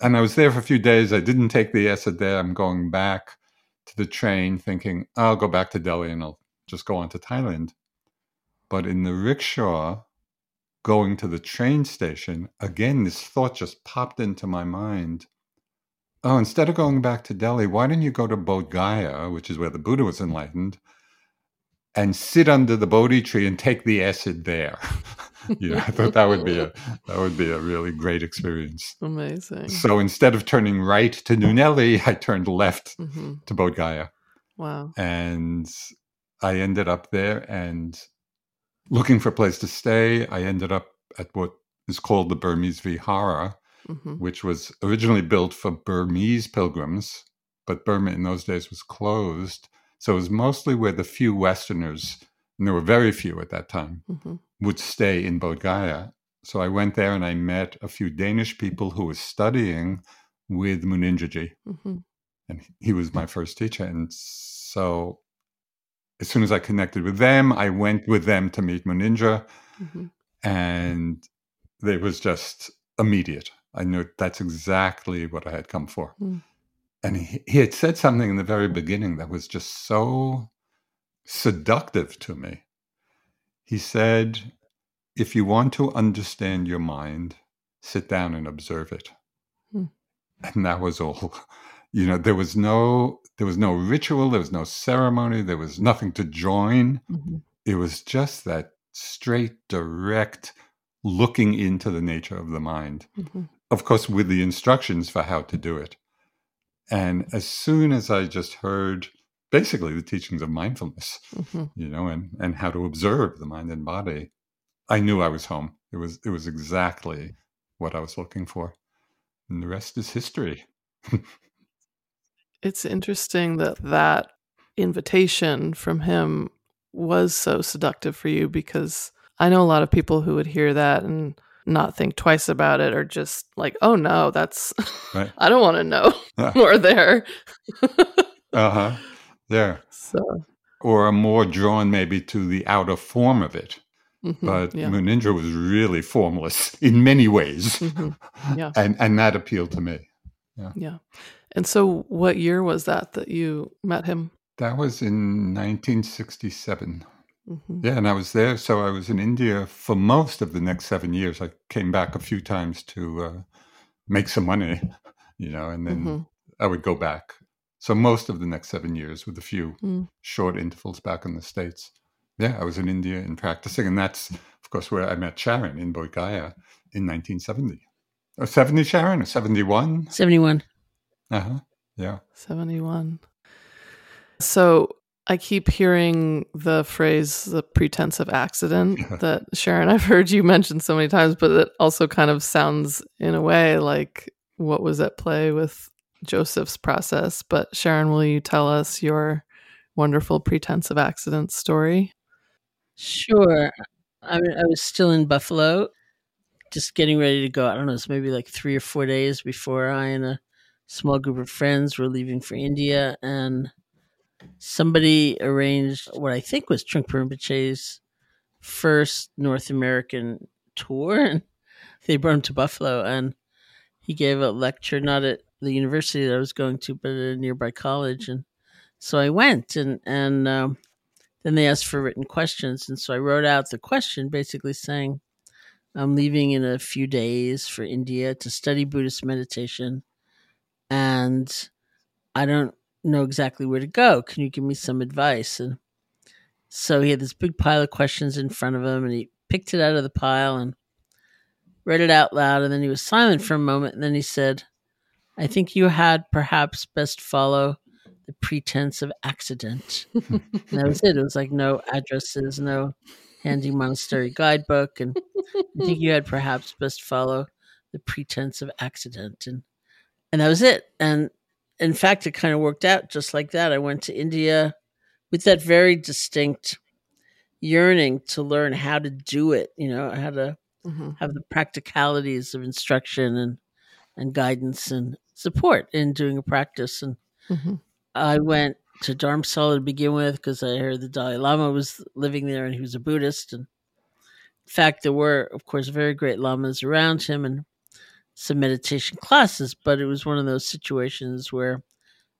And I was there for a few days. I didn't take the acid there. I'm going back to the train thinking, I'll go back to Delhi and I'll just go on to Thailand. But in the rickshaw, going to the train station, again, this thought just popped into my mind. Oh, instead of going back to Delhi, why don't you go to Bodh Gaya, which is where the Buddha was enlightened, and sit under the Bodhi tree and take the acid there. you know, I thought that would be a that would be a really great experience. Amazing. So instead of turning right to New Delhi, I turned left Mhm. to Bodh Gaya, Wow. and I ended up there and looking for a place to stay. I ended up at what is called the Burmese Vihara, Mhm. which was originally built for Burmese pilgrims, but Burma in those days was closed. So it was mostly where the few Westerners, and there were very few at that time, Mhm. would stay in Bodh Gaya. So I went there and I met a few Danish people who were studying with Munindraji, Mhm. and he was my first teacher. And so as soon as I connected with them, I went with them to meet Munindra Mhm. and it was just immediate. I knew that's exactly what I had come for. Mm. And he, he had said something in the very beginning that was just so seductive to me. He said, If you want to understand your mind, sit down and observe it. Hmm. And that was all. You know, there was no there was no ritual, there was no ceremony, there was nothing to join Mhm. it was just that straight, direct looking into the nature of the mind. Mhm. Of course, with the instructions for how to do it. And as soon as I just heard basically the teachings of mindfulness, Mhm. you know, and, and how to observe the mind and body, I knew I was home. It was it was exactly what I was looking for. And the rest is history. It's interesting that that invitation from him was so seductive for you because I know a lot of people who would hear that and not think twice about it or just like, oh no, that's, Right. I don't want to know more there. Uh-huh. There. so, Or are more drawn maybe to the outer form of it. mhm, but yeah. Munindra was really formless in many ways, Mhm. Yeah. and and that appealed to me. Yeah. Yeah. And so, what year was that that you met him? That was in 1967. hmm Yeah, and I was there, so I was in India for most of the next seven years. I came back a few times to uh, make some money, you know, and then Mhm. I would go back. So most of the next seven years, with a few Mm. short intervals back in the states. Yeah, I was in India and practicing, and that's of course where I met Sharon in Bodh Gaya in 1970. A 70 Sharon? A 71? 71. Uh huh. Yeah. 71. So I keep hearing the phrase the pretense of accident that Sharon, I've heard you mention so many times, but it also kind of sounds in a way like what was at play with Joseph's process. But Sharon, will you tell us your wonderful pretense of accident story? Sure. I, I was still in Buffalo, just getting ready to go. I don't know, it's maybe like three or four days before I and a small group of friends were leaving for India. And somebody arranged what I think was Trungpa Rinpoche's first North American tour. And they brought him to Buffalo. And he gave a lecture, not at the university that I was going to, but at a nearby college. And so I went and, and, um, then they asked for written questions. And so I wrote out the question basically saying, I'm leaving in a few days for India to study Buddhist meditation. And I don't know exactly where to go. Can you give me some advice? And so he had this big pile of questions in front of him and he picked it out of the pile and read it out loud. And then he was silent for a moment. And then he said, I think you had perhaps best follow the pretense of accident. and that was it. It was like no addresses, no handy monastery guidebook. And I think you had perhaps best follow the pretense of accident. And and that was it. And in fact, it kind of worked out just like that. I went to India with that very distinct yearning to learn how to do it, you know, how to Mm-hmm. have the practicalities of instruction and and guidance and support in doing a practice. And Mm-hmm. I went to Dharamsala to begin with because I heard the Dalai Lama was living there and he was a Buddhist. And in fact, there were, of course, very great lamas around him and some meditation classes, but it was one of those situations where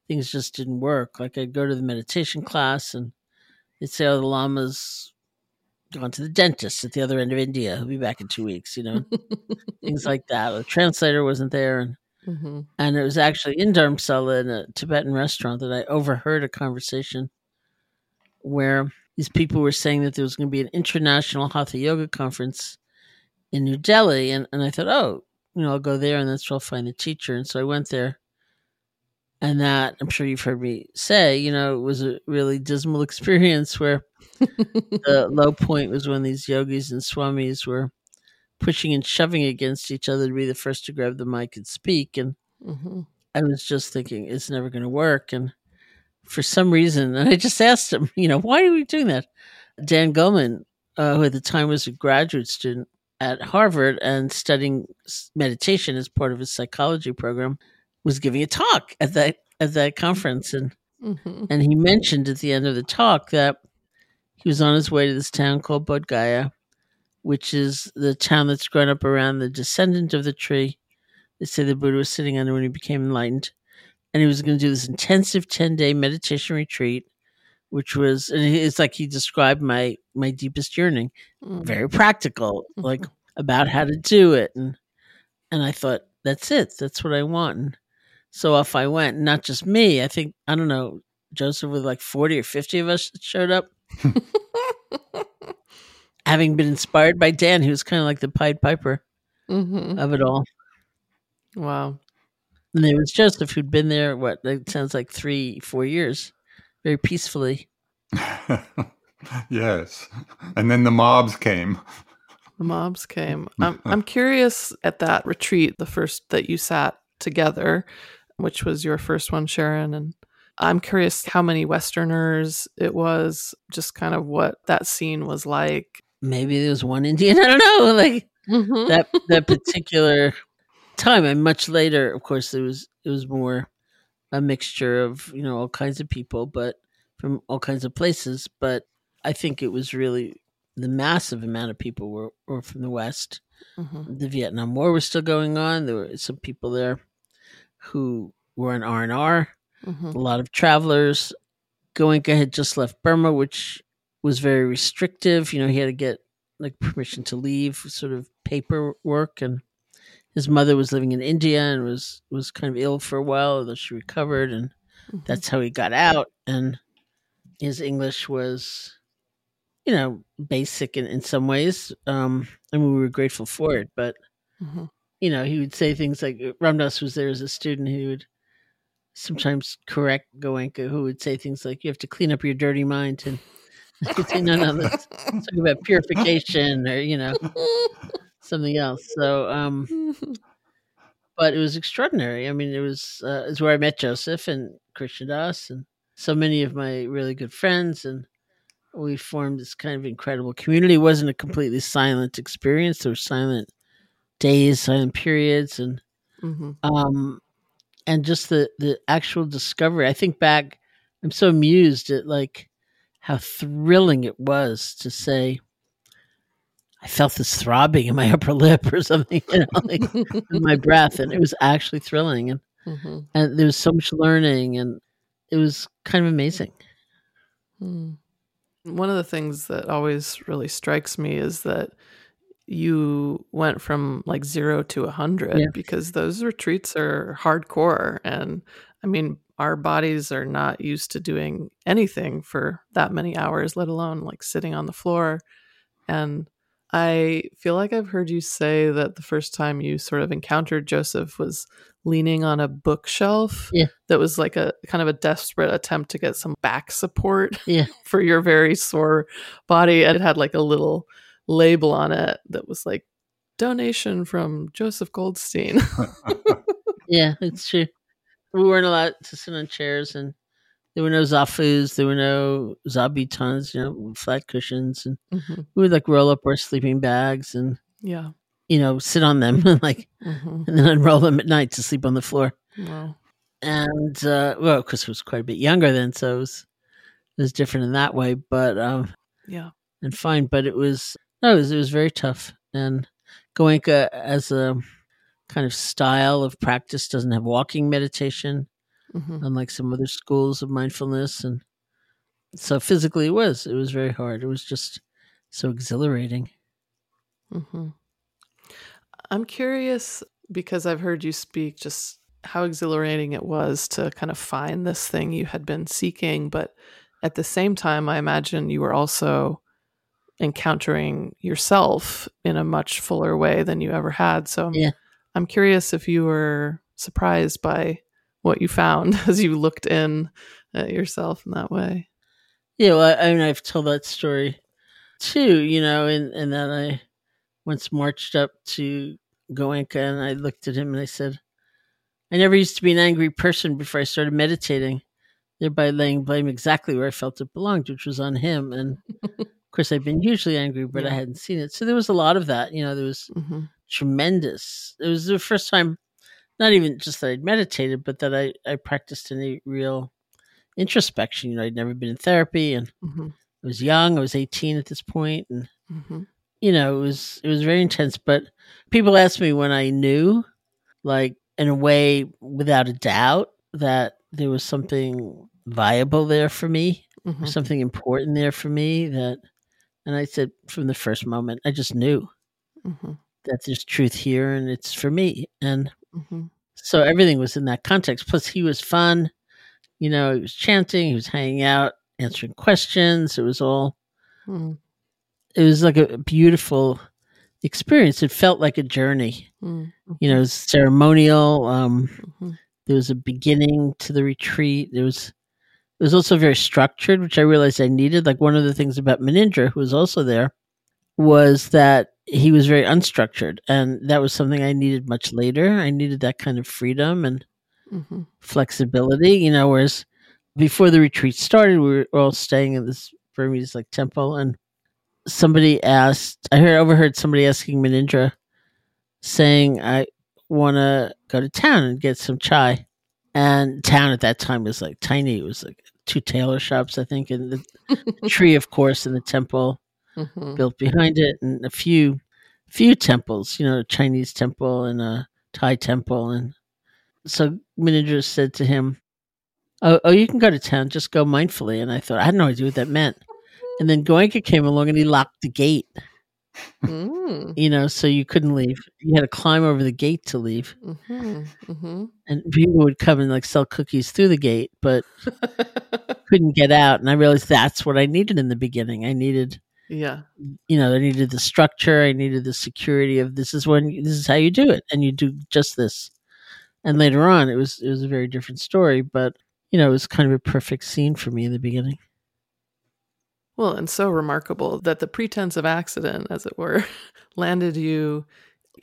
things just didn't work. Like I'd go to the meditation class and they'd say, oh, the lama's gone to the dentist at the other end of India. He'll be back in two weeks, you know, things like that. The translator wasn't there. And Mm-hmm. and it was actually in Dharamsala in a Tibetan restaurant that I overheard a conversation where these people were saying that there was going to be an international Hatha Yoga conference in New Delhi. And, and I thought, oh, you know, I'll go there and that's where I'll find the teacher. And so I went there. And that, I'm sure you've heard me say, you know, it was a really dismal experience where the low point was when these yogis and swamis were pushing and shoving against each other to be the first to grab the mic and speak. And Mm-hmm. I was just thinking it's never going to work. And for some reason, and I just asked him, you know, why are we doing that? Dan Goleman, uh, who at the time was a graduate student at Harvard and studying meditation as part of his psychology program, was giving a talk at that at that conference, and Mm-hmm. and he mentioned at the end of the talk that he was on his way to this town called Bodh Gaya, which is the town that's grown up around the descendant of the tree they say the Buddha was sitting under when he became enlightened. And he was going to do this intensive 10 day meditation retreat, which was, and it's like he described my, my deepest yearning, Mm-hmm. very practical, like about how to do it. And, and I thought, that's it. That's what I want. And so off I went, not just me. I think, I don't know, Joseph with like 40 or 50 of us showed up, having been inspired by Dan, who was kind of like the Pied Piper Mm-hmm. of it all. Wow. And there was Joseph who'd been there, what, it sounds like three, four years, very peacefully. yes. And then the mobs came. The mobs came. I'm I'm curious at that retreat, the first that you sat together, which was your first one, Sharon, and I'm curious how many Westerners it was, just kind of what that scene was like. Maybe there was one Indian, I don't know, like Mm-hmm. that that particular time. And much later, of course, there was it was more a mixture of, you know, all kinds of people, but from all kinds of places. But I think it was really the massive amount of people were, were from the West. Mm-hmm. the Vietnam War was still going on. There were some people there who were in R and R. Mm-hmm. A lot of travelers. Goenka had just left Burma, which was very restrictive. You know, he had to get like permission to leave, sort of paperwork, and his mother was living in India and was was kind of ill for a while, although she recovered, and that's how he got out. And his English was, you know, basic in, in some ways. Um, and we were grateful for it, but Mm-hmm. you know, he would say things like Ram Dass was there as a student who would sometimes correct Goenka, who would say things like, "You have to clean up your dirty mind," and he'd say, "No, let's talk about purification," or you know, something else. So, um, but it was extraordinary. I mean, it was uh, it's where I met Joseph and Krishna Das and so many of my really good friends, and we formed this kind of incredible community. It wasn't a completely silent experience. There were silent days, silent periods, and hmm um, and just the the actual discovery. I think back, I'm so amused at like how thrilling it was to say. I felt this throbbing in my upper lip or something, you know, like in my breath, and it was actually thrilling, and hmm and there was so much learning, and it was kind of amazing. Mm. One of the things that always really strikes me is that you went from like zero to a hundred Yeah. because those retreats are hardcore. And I mean, our bodies are not used to doing anything for that many hours, let alone like sitting on the floor. And I feel like I've heard you say that the first time you sort of encountered Joseph was leaning on a bookshelf Yeah. that was like a kind of a desperate attempt to get some back support Yeah. for your very sore body. And it had like a little label on it that was like donation from Joseph Goldstein. Yeah, it's true. We weren't allowed to sit on chairs, and there were no zafus, there were no zabutons, you know, flat cushions, and Mhm. we would like roll up our sleeping bags and Yeah. you know sit on them, and like, hmm and then unroll them at night to sleep on the floor. Wow. And uh, well, because I was quite a bit younger then, so it was it was different in that way, but um, Yeah. and fine. But it was no, it was it was very tough. And Goenka as a kind of style of practice doesn't have walking meditation. hmm unlike some other schools of mindfulness and so physically it was it was very hard it was just so exhilarating hmm I'm curious because I've heard you speak just how exhilarating it was to kind of find this thing you had been seeking. But at the same time, I imagine you were also encountering yourself in a much fuller way than you ever had. So Yeah. I'm curious if you were surprised by what you found as you looked in at yourself in that way. yeah well, I, I mean i've told that story too you know and and then i once marched up to goenka and i looked at him and i said i never used to be an angry person before i started meditating thereby laying blame exactly where i felt it belonged which was on him. And of course i'd been hugely angry but i hadn't seen it. So there was a lot of that you know there was hmm tremendous. It was the first time, not even just that I'd meditated, but that I, I practiced any real introspection. You know, I'd never been in therapy and hmm I was young. I was 18 at this point and, hmm you know, it was, it was very intense. But people asked me when I knew, like in a way, without a doubt, that there was something viable there for me hmm something important there for me that, and I said from the first moment, I just knew hmm that there's truth here and it's for me. And hmm so everything was in that context. Plus, he was fun. You know, he was chanting, he was hanging out, answering questions. It was all, hmm it was like a beautiful experience. It felt like a journey. hmm You know, it was ceremonial. Um, hmm there was a beginning to the retreat. There was, it was also very structured, which I realized I needed. Like one of the things about Munindra, who was also there, was that he was very unstructured. And that was something I needed much later. I needed that kind of freedom and hmm flexibility, you know, whereas before the retreat started, we were all staying in this Burmese like temple and somebody asked I heard overheard somebody asking Munindra saying I wanna go to town and get some chai. And town at that time was like tiny. It was like two tailor shops, I think, and the tree, of course, in the temple hmm built behind it, and a few few temples, you know, a Chinese temple and a Thai temple. And so Munindra said to him, oh, oh, you can go to town, just go mindfully. And I thought, I had no idea what that meant. And then Goenka came along and he locked the gate, Mm. you know, so you couldn't leave. You had to climb over the gate to leave. Mhm, mhm. And people would come and like sell cookies through the gate, but couldn't get out. And I realized that's what I needed in the beginning. I needed Yeah. You know, I needed the structure. I needed the security of this is when this is how you do it, and you do just this. And later on, it was it was a very different story, but you know, it was kind of a perfect scene for me in the beginning. Well, and so remarkable that the pretense of accident, as it were, landed you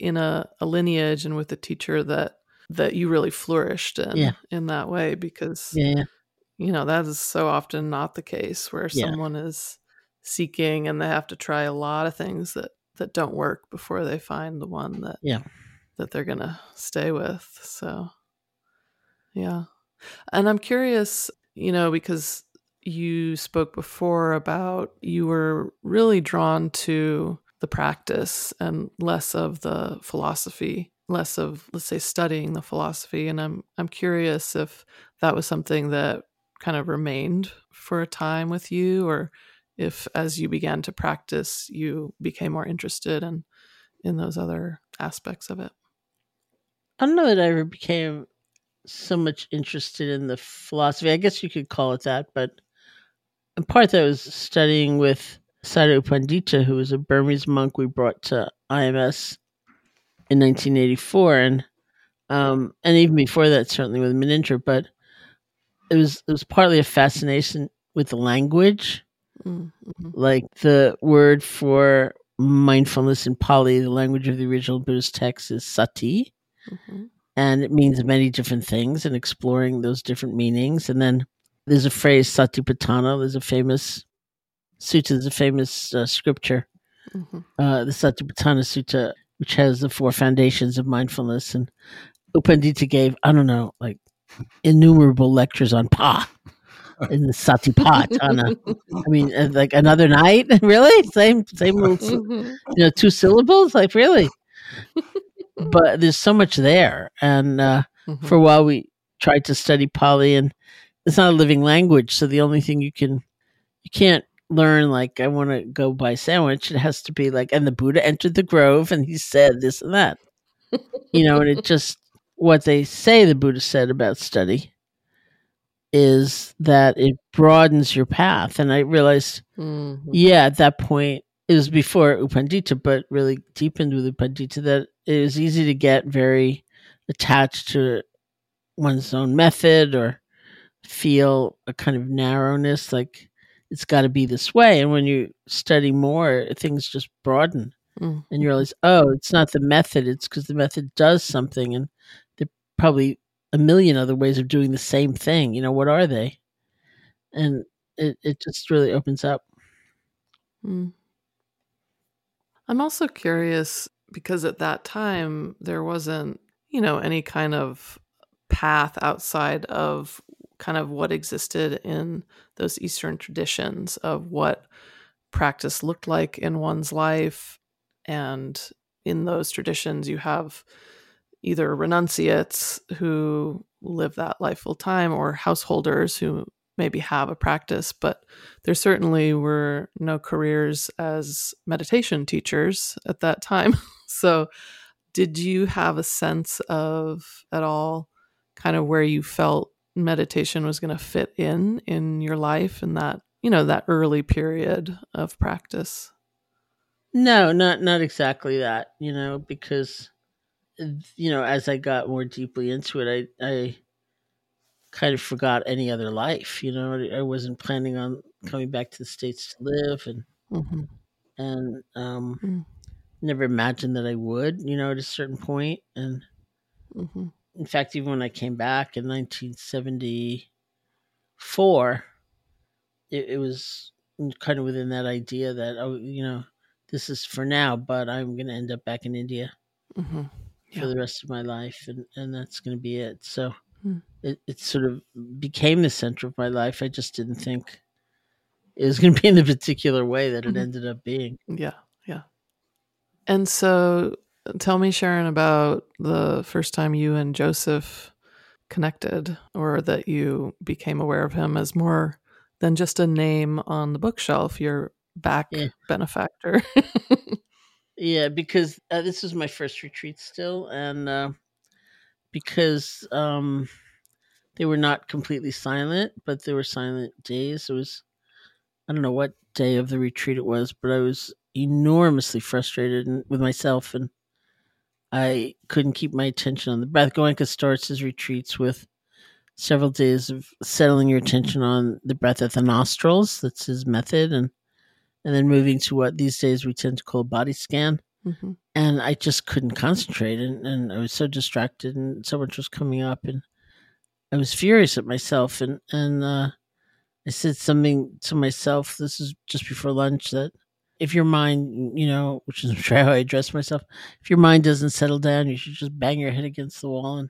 in a, a lineage and with a teacher that that you really flourished in Yeah. in that way because Yeah, you know that is so often not the case where Yeah. someone is seeking and they have to try a lot of things that that don't work before they find the one that Yeah. that they're gonna stay with so yeah and i'm curious you know because you spoke before about you were really drawn to the practice and less of the philosophy less of let's say studying the philosophy and i'm i'm curious if that was something that kind of remained for a time with you or if as you began to practice you became more interested in in those other aspects of it I don't know that I ever became so much interested in the philosophy. I guess you could call it that, but in part that was studying with Sayadaw Pandita, who was a Burmese monk we brought to IMS in 1984, and um, and even before that, certainly with Munindra. But it was it was partly a fascination with the language, Mm, mhm. like the word for mindfulness in Pali, the language of the original Buddhist text is sati Mhm. and it means many different things and exploring those different meanings. And then there's a phrase satipatthana. There's a famous sutta. There's a famous uh, scripture, Mhm. uh, the Satipatthana Sutta, which has the four foundations of mindfulness. And U Pandita gave I don't know like innumerable lectures on pa in the Satipatthana. I mean, uh, like another night, really? Same same Mhm. you know two syllables, like really. But there's so much there, and. uh Mhm. for a while we tried to study Pali and it's not a living language, so the only thing you can you can't learn like I want to go buy a sandwich. It has to be like and the Buddha entered the grove and he said this and that. you know, and it just what they say the Buddha said about study is that it broadens your path. And I realized, Mhm. yeah, at that point, it was before U Pandita, but really deepened with U Pandita that it was easy to get very attached to one's own method or feel a kind of narrowness like it's got to be this way and when you study more things just broaden Mm. and you realize oh it's not the method it's because the method does something and probably a million other ways of doing the same thing you know what are they and it, it just really opens up Mm. I'm also curious because at that time there wasn't, you know, any kind of path outside of kind of what existed in those Eastern traditions of what practice looked like in one's life. And in those traditions, you have either renunciates who live that life full time or householders who maybe have a practice, but there certainly were no careers as meditation teachers at that time. so, did you have a sense of at all kind of where you felt meditation was going to fit in in your life in that, you know, that early period of practice? no not not exactly that you know because you know as i got more deeply into it i i kind of forgot any other life you know i wasn't planning on coming back to the states to live and hmm and um Mm. never imagined that i would you know at a certain point. And hmm in fact even when i came back in 1974 it, it was kind of within that idea that oh you know this is for now but i'm going to end up back in india hmm for the rest of my life and and that's going to be it so Hmm. it, it sort of became the center of my life i just didn't think it was going to be in the particular way that it Mhm. ended up being Yeah, yeah. And so tell me, Sharon, about the first time you and Joseph connected or that you became aware of him as more than just a name on the bookshelf, your back Yeah. benefactor. Yeah, because uh, this was my first retreat still, and uh, because um, they were not completely silent, but they were silent days. It was I don't know what day of the retreat it was, but I was enormously frustrated with myself and I couldn't keep my attention on the breath. Goenka starts his retreats with several days of settling your attention on the breath at the nostrils. That's his method, and and then moving to what these days we tend to call body scan. Mm-hmm. And I just couldn't concentrate, and, and I was so distracted, and so much was coming up, and I was furious at myself, and and uh, I said something to myself. This is just before lunch that if your mind, you know, which is how I address myself, if your mind doesn't settle down, you should just bang your head against the wall and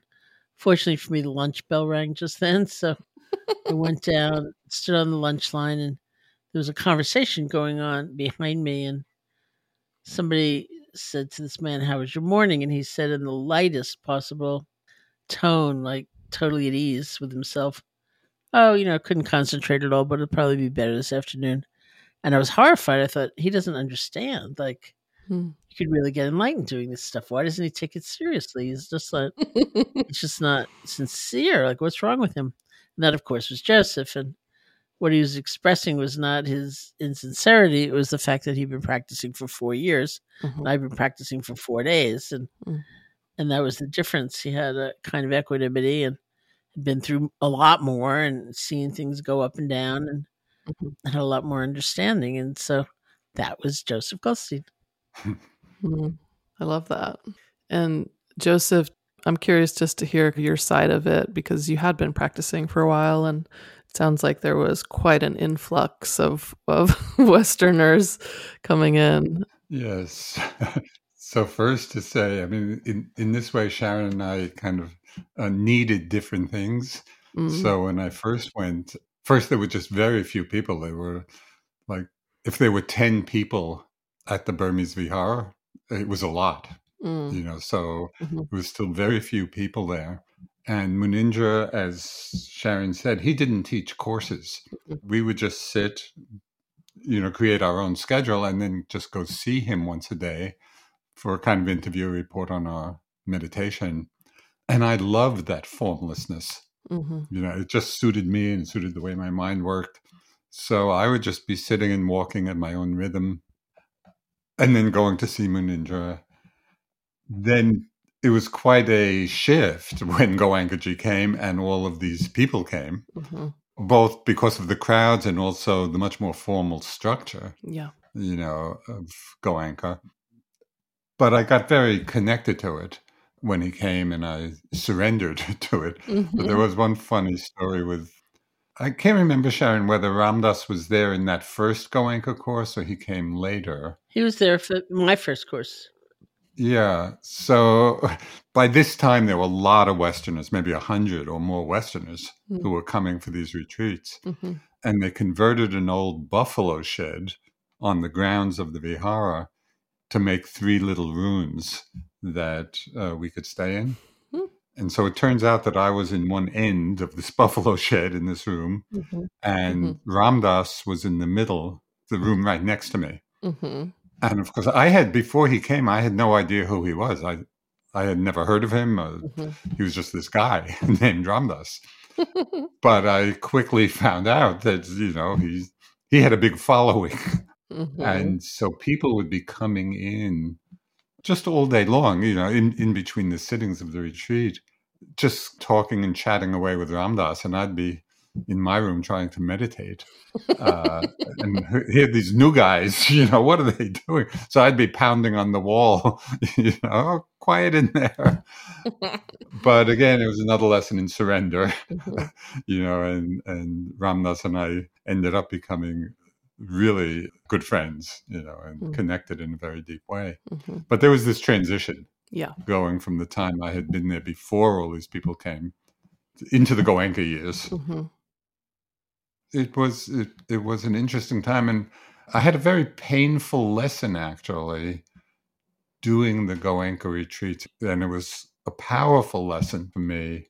Fortunately for me, the lunch bell rang just then. So I went down, stood on the lunch line, and there was a conversation going on behind me. And somebody said to this man, How was your morning? And he said, in the lightest possible tone, like totally at ease with himself, Oh, you know, couldn't concentrate at all, but it'll probably be better this afternoon. And I was horrified. I thought, He doesn't understand. Like, Hmm. You could really get enlightened doing this stuff. Why doesn't he take it seriously? He's just like, it's just not sincere. Like, what's wrong with him? And that, of course, was Joseph. And what he was expressing was not his insincerity. It was the fact that he'd been practicing for four years. Mm-hmm. And I've been practicing for four days. And, mm. and that was the difference. He had a kind of equanimity and had been through a lot more and seen things go up and down and mm-hmm. had a lot more understanding. And so that was Joseph Goldstein. mm-hmm. I love that. And Joseph, I'm curious just to hear your side of it because you had been practicing for a while and it sounds like there was quite an influx of of Westerners coming in. Yes. so first to say, I mean, in in this way, Sharon and I kind of uh, needed different things. Mm-hmm. So when I first went, first there were just very few people. There were like if there were ten people at the Burmese Vihara, it was a lot, mm. you know, so mm-hmm. there was still very few people there. And Munindra, as Sharon said, he didn't teach courses. We would just sit, you know, create our own schedule and then just go see him once a day for a kind of interview report on our meditation. And I loved that formlessness. Mm-hmm. You know, it just suited me and suited the way my mind worked. So I would just be sitting and walking at my own rhythm, and then going to see Munindra, then it was quite a shift when Goenkaji came and all of these people came, mm-hmm. both because of the crowds and also the much more formal structure. Yeah. You know, of Goenka. But I got very connected to it when he came and I surrendered to it. Mm-hmm. But there was one funny story with I can't remember, Sharon, whether Ram Dass was there in that first Goenka course or he came later. He was there for my first course. Yeah. So by this time, there were a lot of Westerners, maybe a hundred or more Westerners mm-hmm. who were coming for these retreats. Mm-hmm. And they converted an old buffalo shed on the grounds of the Vihara to make three little rooms that uh, we could stay in. And so it turns out that I was in one end of this buffalo shed in this room, mm-hmm. and mm-hmm. Ram was in the middle, the room right next to me. And of course, I had before he came, I had no idea who he was. I I had never heard of him. Uh, mm-hmm. he was just this guy named Ram Dass. But I quickly found out that you know he he had a big following, mm-hmm. and so people would be coming in just all day long, you know, in, in between the sittings of the retreat, just talking and chatting away with Ram Dass, and I'd be in my room trying to meditate. Uh, and here these new guys, you know, what are they doing? So I'd be pounding on the wall, you know, oh, quiet in there. but again, it was another lesson in surrender, mm-hmm. you know, and, and Ram Dass and I ended up becoming really good friends, you know, and mm-hmm. connected in a very deep way. Mm-hmm. But there was this transition. Yeah. Going from the time I had been there before all these people came into the Goenka years. Mm-hmm. It was it, it was an interesting time and I had a very painful lesson actually doing the Goenka retreat and it was a powerful lesson for me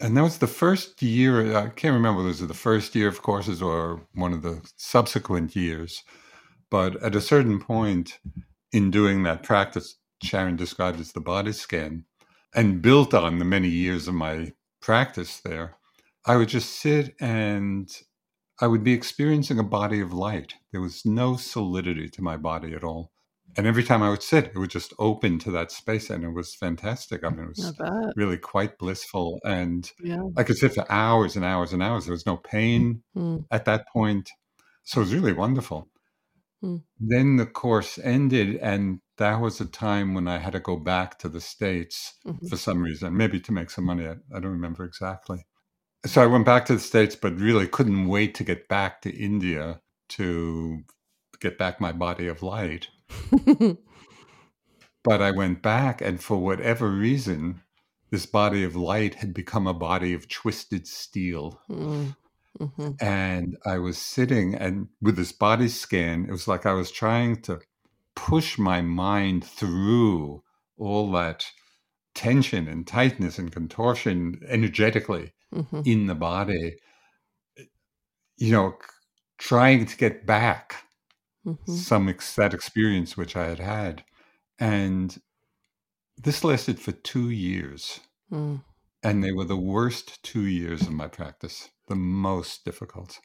and that was the first year. I can't remember whether it was the first year of courses or one of the subsequent years. But at a certain point in doing that practice, Sharon described as the body scan, and built on the many years of my practice there, I would just sit and I would be experiencing a body of light. There was no solidity to my body at all. And every time I would sit, it would just open to that space, and it was fantastic. I mean, it was really quite blissful, and yeah. I could sit for hours and hours and hours. There was no pain mm. at that point, so it was really wonderful. Mm. Then the course ended, and that was a time when I had to go back to the states mm-hmm. for some reason, maybe to make some money. I, I don't remember exactly. So I went back to the states, but really couldn't wait to get back to India to get back my body of light. but I went back, and for whatever reason, this body of light had become a body of twisted steel. Mm. hmm And I was sitting and with this body scan, it was like I was trying to push my mind through all that tension and tightness and contortion energetically mm-hmm. in the body, you know, trying to get back mm-hmm. some ex- that experience which I had had, and this lasted for two years, mm. and they were the worst two years of my practice, the most difficult,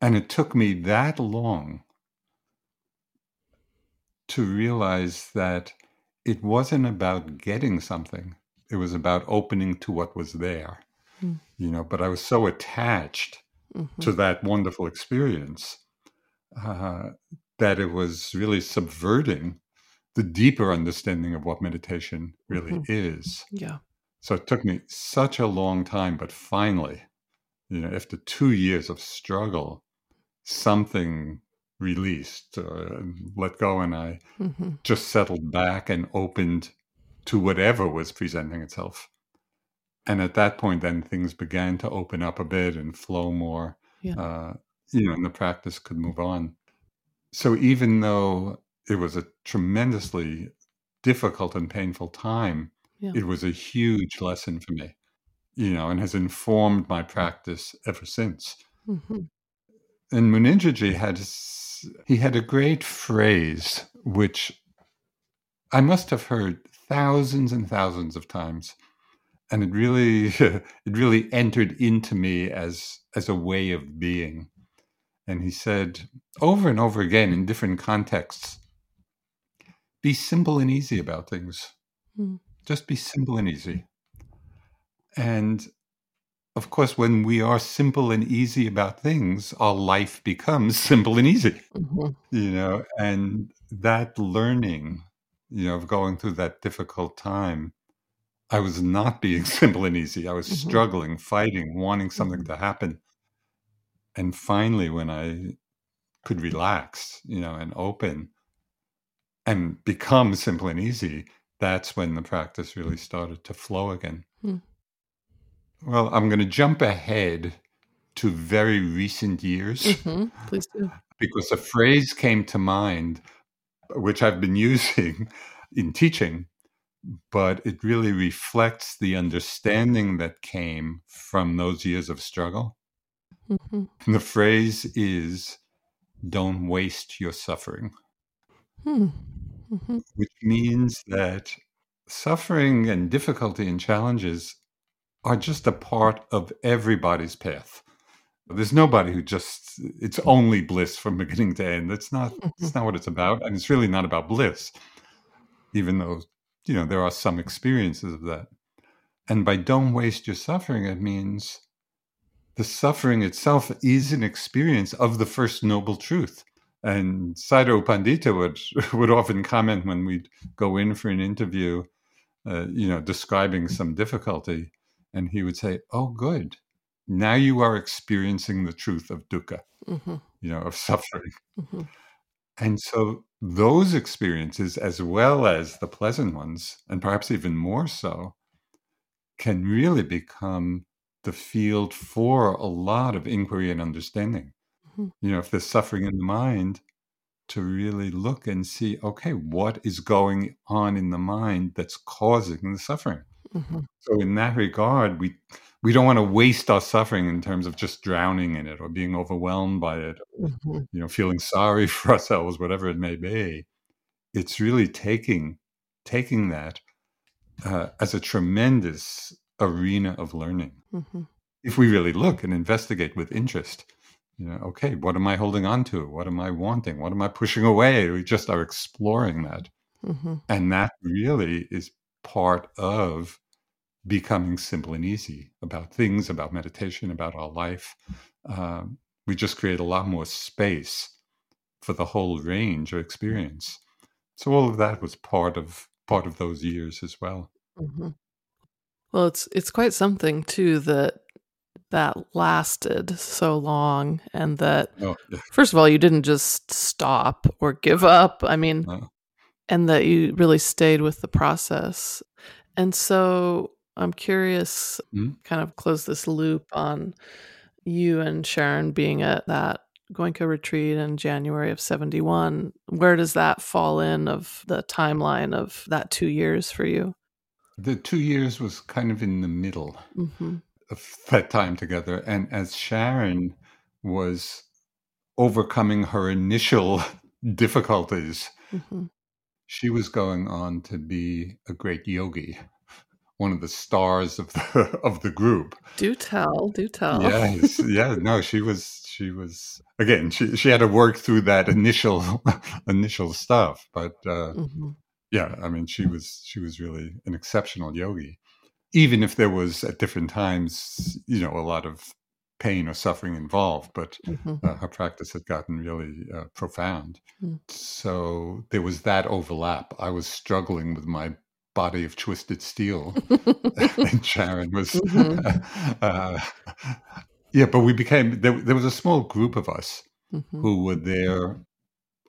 and it took me that long to realize that it wasn't about getting something it was about opening to what was there mm. you know but i was so attached mm-hmm. to that wonderful experience uh, that it was really subverting the deeper understanding of what meditation really mm-hmm. is. Yeah. So it took me such a long time, but finally, you know, after two years of struggle, something released, uh, let go, and I mm-hmm. just settled back and opened to whatever was presenting itself. And at that point, then things began to open up a bit and flow more. Yeah. Uh, you know, and the practice could move on. So even though it was a tremendously difficult and painful time, yeah. it was a huge lesson for me, you know, and has informed my practice ever since. Mm-hmm. And Munindraji had he had a great phrase which I must have heard thousands and thousands of times and it really it really entered into me as as a way of being and he said over and over again in different contexts be simple and easy about things. Mm. Just be simple and easy. And of course, when we are simple and easy about things, our life becomes simple and easy. Mm-hmm. You know, and that learning, you know, of going through that difficult time, I was not being simple and easy. I was mm-hmm. struggling, fighting, wanting something mm-hmm. to happen and finally when i could relax you know and open and become simple and easy that's when the practice really started to flow again hmm. well i'm going to jump ahead to very recent years mm-hmm. please do because a phrase came to mind which i've been using in teaching but it really reflects the understanding that came from those years of struggle Mm-hmm. The phrase is don't waste your suffering, hmm. mm-hmm. which means that suffering and difficulty and challenges are just a part of everybody's path. There's nobody who just it's only bliss from beginning to end. That's not mm-hmm. that's not what it's about, and it's really not about bliss, even though you know there are some experiences of that. And by don't waste your suffering, it means the suffering itself is an experience of the first noble truth. And Sayadaw Pandita would, would often comment when we'd go in for an interview, uh, you know, describing some difficulty. And he would say, Oh, good. Now you are experiencing the truth of dukkha, mm-hmm. you know, of suffering. Mm-hmm. And so those experiences, as well as the pleasant ones, and perhaps even more so, can really become the field for a lot of inquiry and understanding. Mm-hmm. You know, if there's suffering in the mind, to really look and see, okay, what is going on in the mind that's causing the suffering? Mm-hmm. So in that regard, we we don't want to waste our suffering in terms of just drowning in it or being overwhelmed by it, mm-hmm. you know, feeling sorry for ourselves, whatever it may be. It's really taking taking that uh, as a tremendous arena of learning. Mm-hmm. If we really look and investigate with interest, you know, okay, what am I holding on to? What am I wanting? What am I pushing away? We just are exploring that. hmm And that really is part of becoming simple and easy about things, about meditation, about our life. Um, we just create a lot more space for the whole range of experience. So all of that was part of part of those years as well. hmm Well, it's it's quite something too that that lasted so long, and that Oh, yeah. first of all, you didn't just stop or give up. I mean, No. and that you really stayed with the process. And so I'm curious, Mhm. kind of close this loop on you and Sharon being at that Goenka retreat in January of 71. Where does that fall in of the timeline of that two years for you? The two years was kind of in the middle hmm of that time together. And as Sharon was overcoming her initial difficulties, hmm she was going on to be a great yogi, one of the stars of the of the group. Do tell, do tell. Yes, yeah, no, she was she was again, she she had to work through that initial initial stuff, but uh hmm yeah, I mean she was she was really an exceptional yogi. Even if there was at different times, you know, a lot of pain or suffering involved, but hmm uh, her practice had gotten really uh, profound. Mm. So there was that overlap. I was struggling with my body of twisted steel, and Sharon was. Mhm. uh, yeah, but we became there. There was a small group of us hmm who were there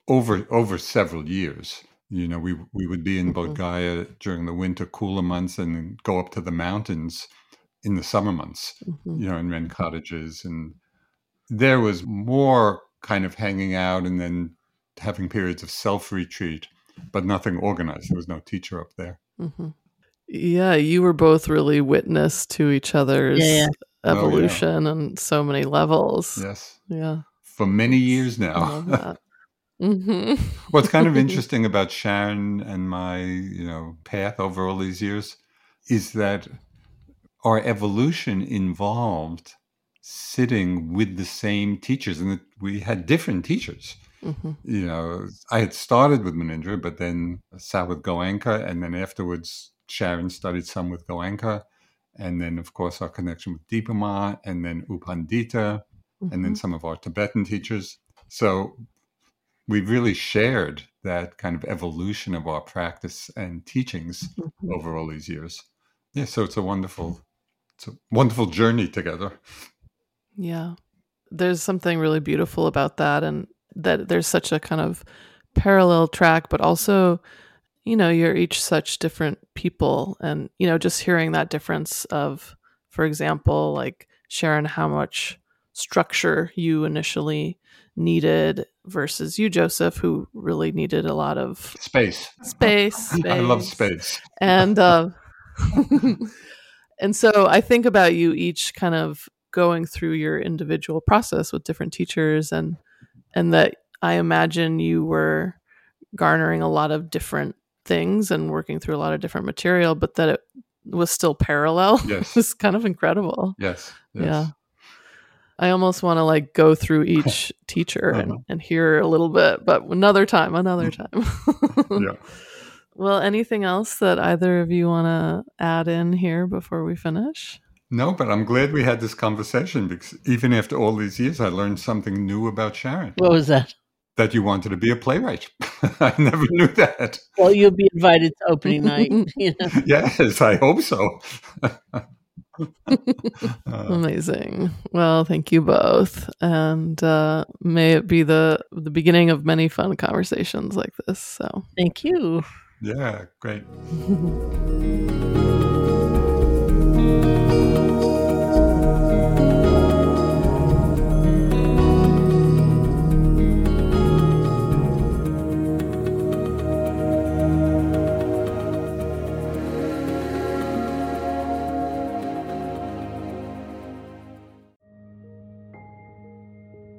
over over several years. You know, we we would be in Mhm. Bodh Gaya during the winter cooler months, and go up to the mountains in the summer months hmm you know, and rent cottages. And there was more kind of hanging out and then having periods of self retreat, but nothing organized. There was no teacher up there. Hmm Yeah, you were both really witness to each other's Yeah, yeah. Oh, yeah. evolution on so many levels. Yes. Yeah, For many years now. that. hmm What's kind of interesting about Sharon and my, you know, path over all these years is that our evolution involved sitting with the same teachers and that we had different teachers. Hmm you know, I had started with Munindra, but then sat with Goenka, and then afterwards Sharon studied some with Goenka, and then of course our connection with Dipa Ma, and then U Pandita, and then some of our Tibetan teachers. So we've really shared that kind of evolution of our practice and teachings Mhm. over all these years. Yeah, so it's a wonderful, it's a wonderful journey together. Yeah. There's something really beautiful about that and that there's such a kind of parallel track but also you know you're each such different people and you know just hearing that difference of for example like Sharon how much structure you initially needed versus you Joseph who really needed a lot of Space. space, I love space space. and uh, and so I think about you each kind of going through your individual process with different teachers and and that I imagine you were garnering a lot of different things and working through a lot of different material, but that it was still parallel. Yes. it's kind of incredible. Yes. yes. Yeah. I almost want to like go through each teacher and, Uh-huh. and hear a little bit, but another time, another time. Yeah. Well, anything else that either of you want to add in here before we finish? No, but I'm glad we had this conversation because even after all these years, I learned something new about Sharon. What was that? That you wanted to be a playwright. I never knew that. Well, you'll be invited to opening night. You know. Yes, I hope so. Uh, Amazing. Well, thank you both, and uh, may it be the the beginning of many fun conversations like this. So, Thank you. yeah, great.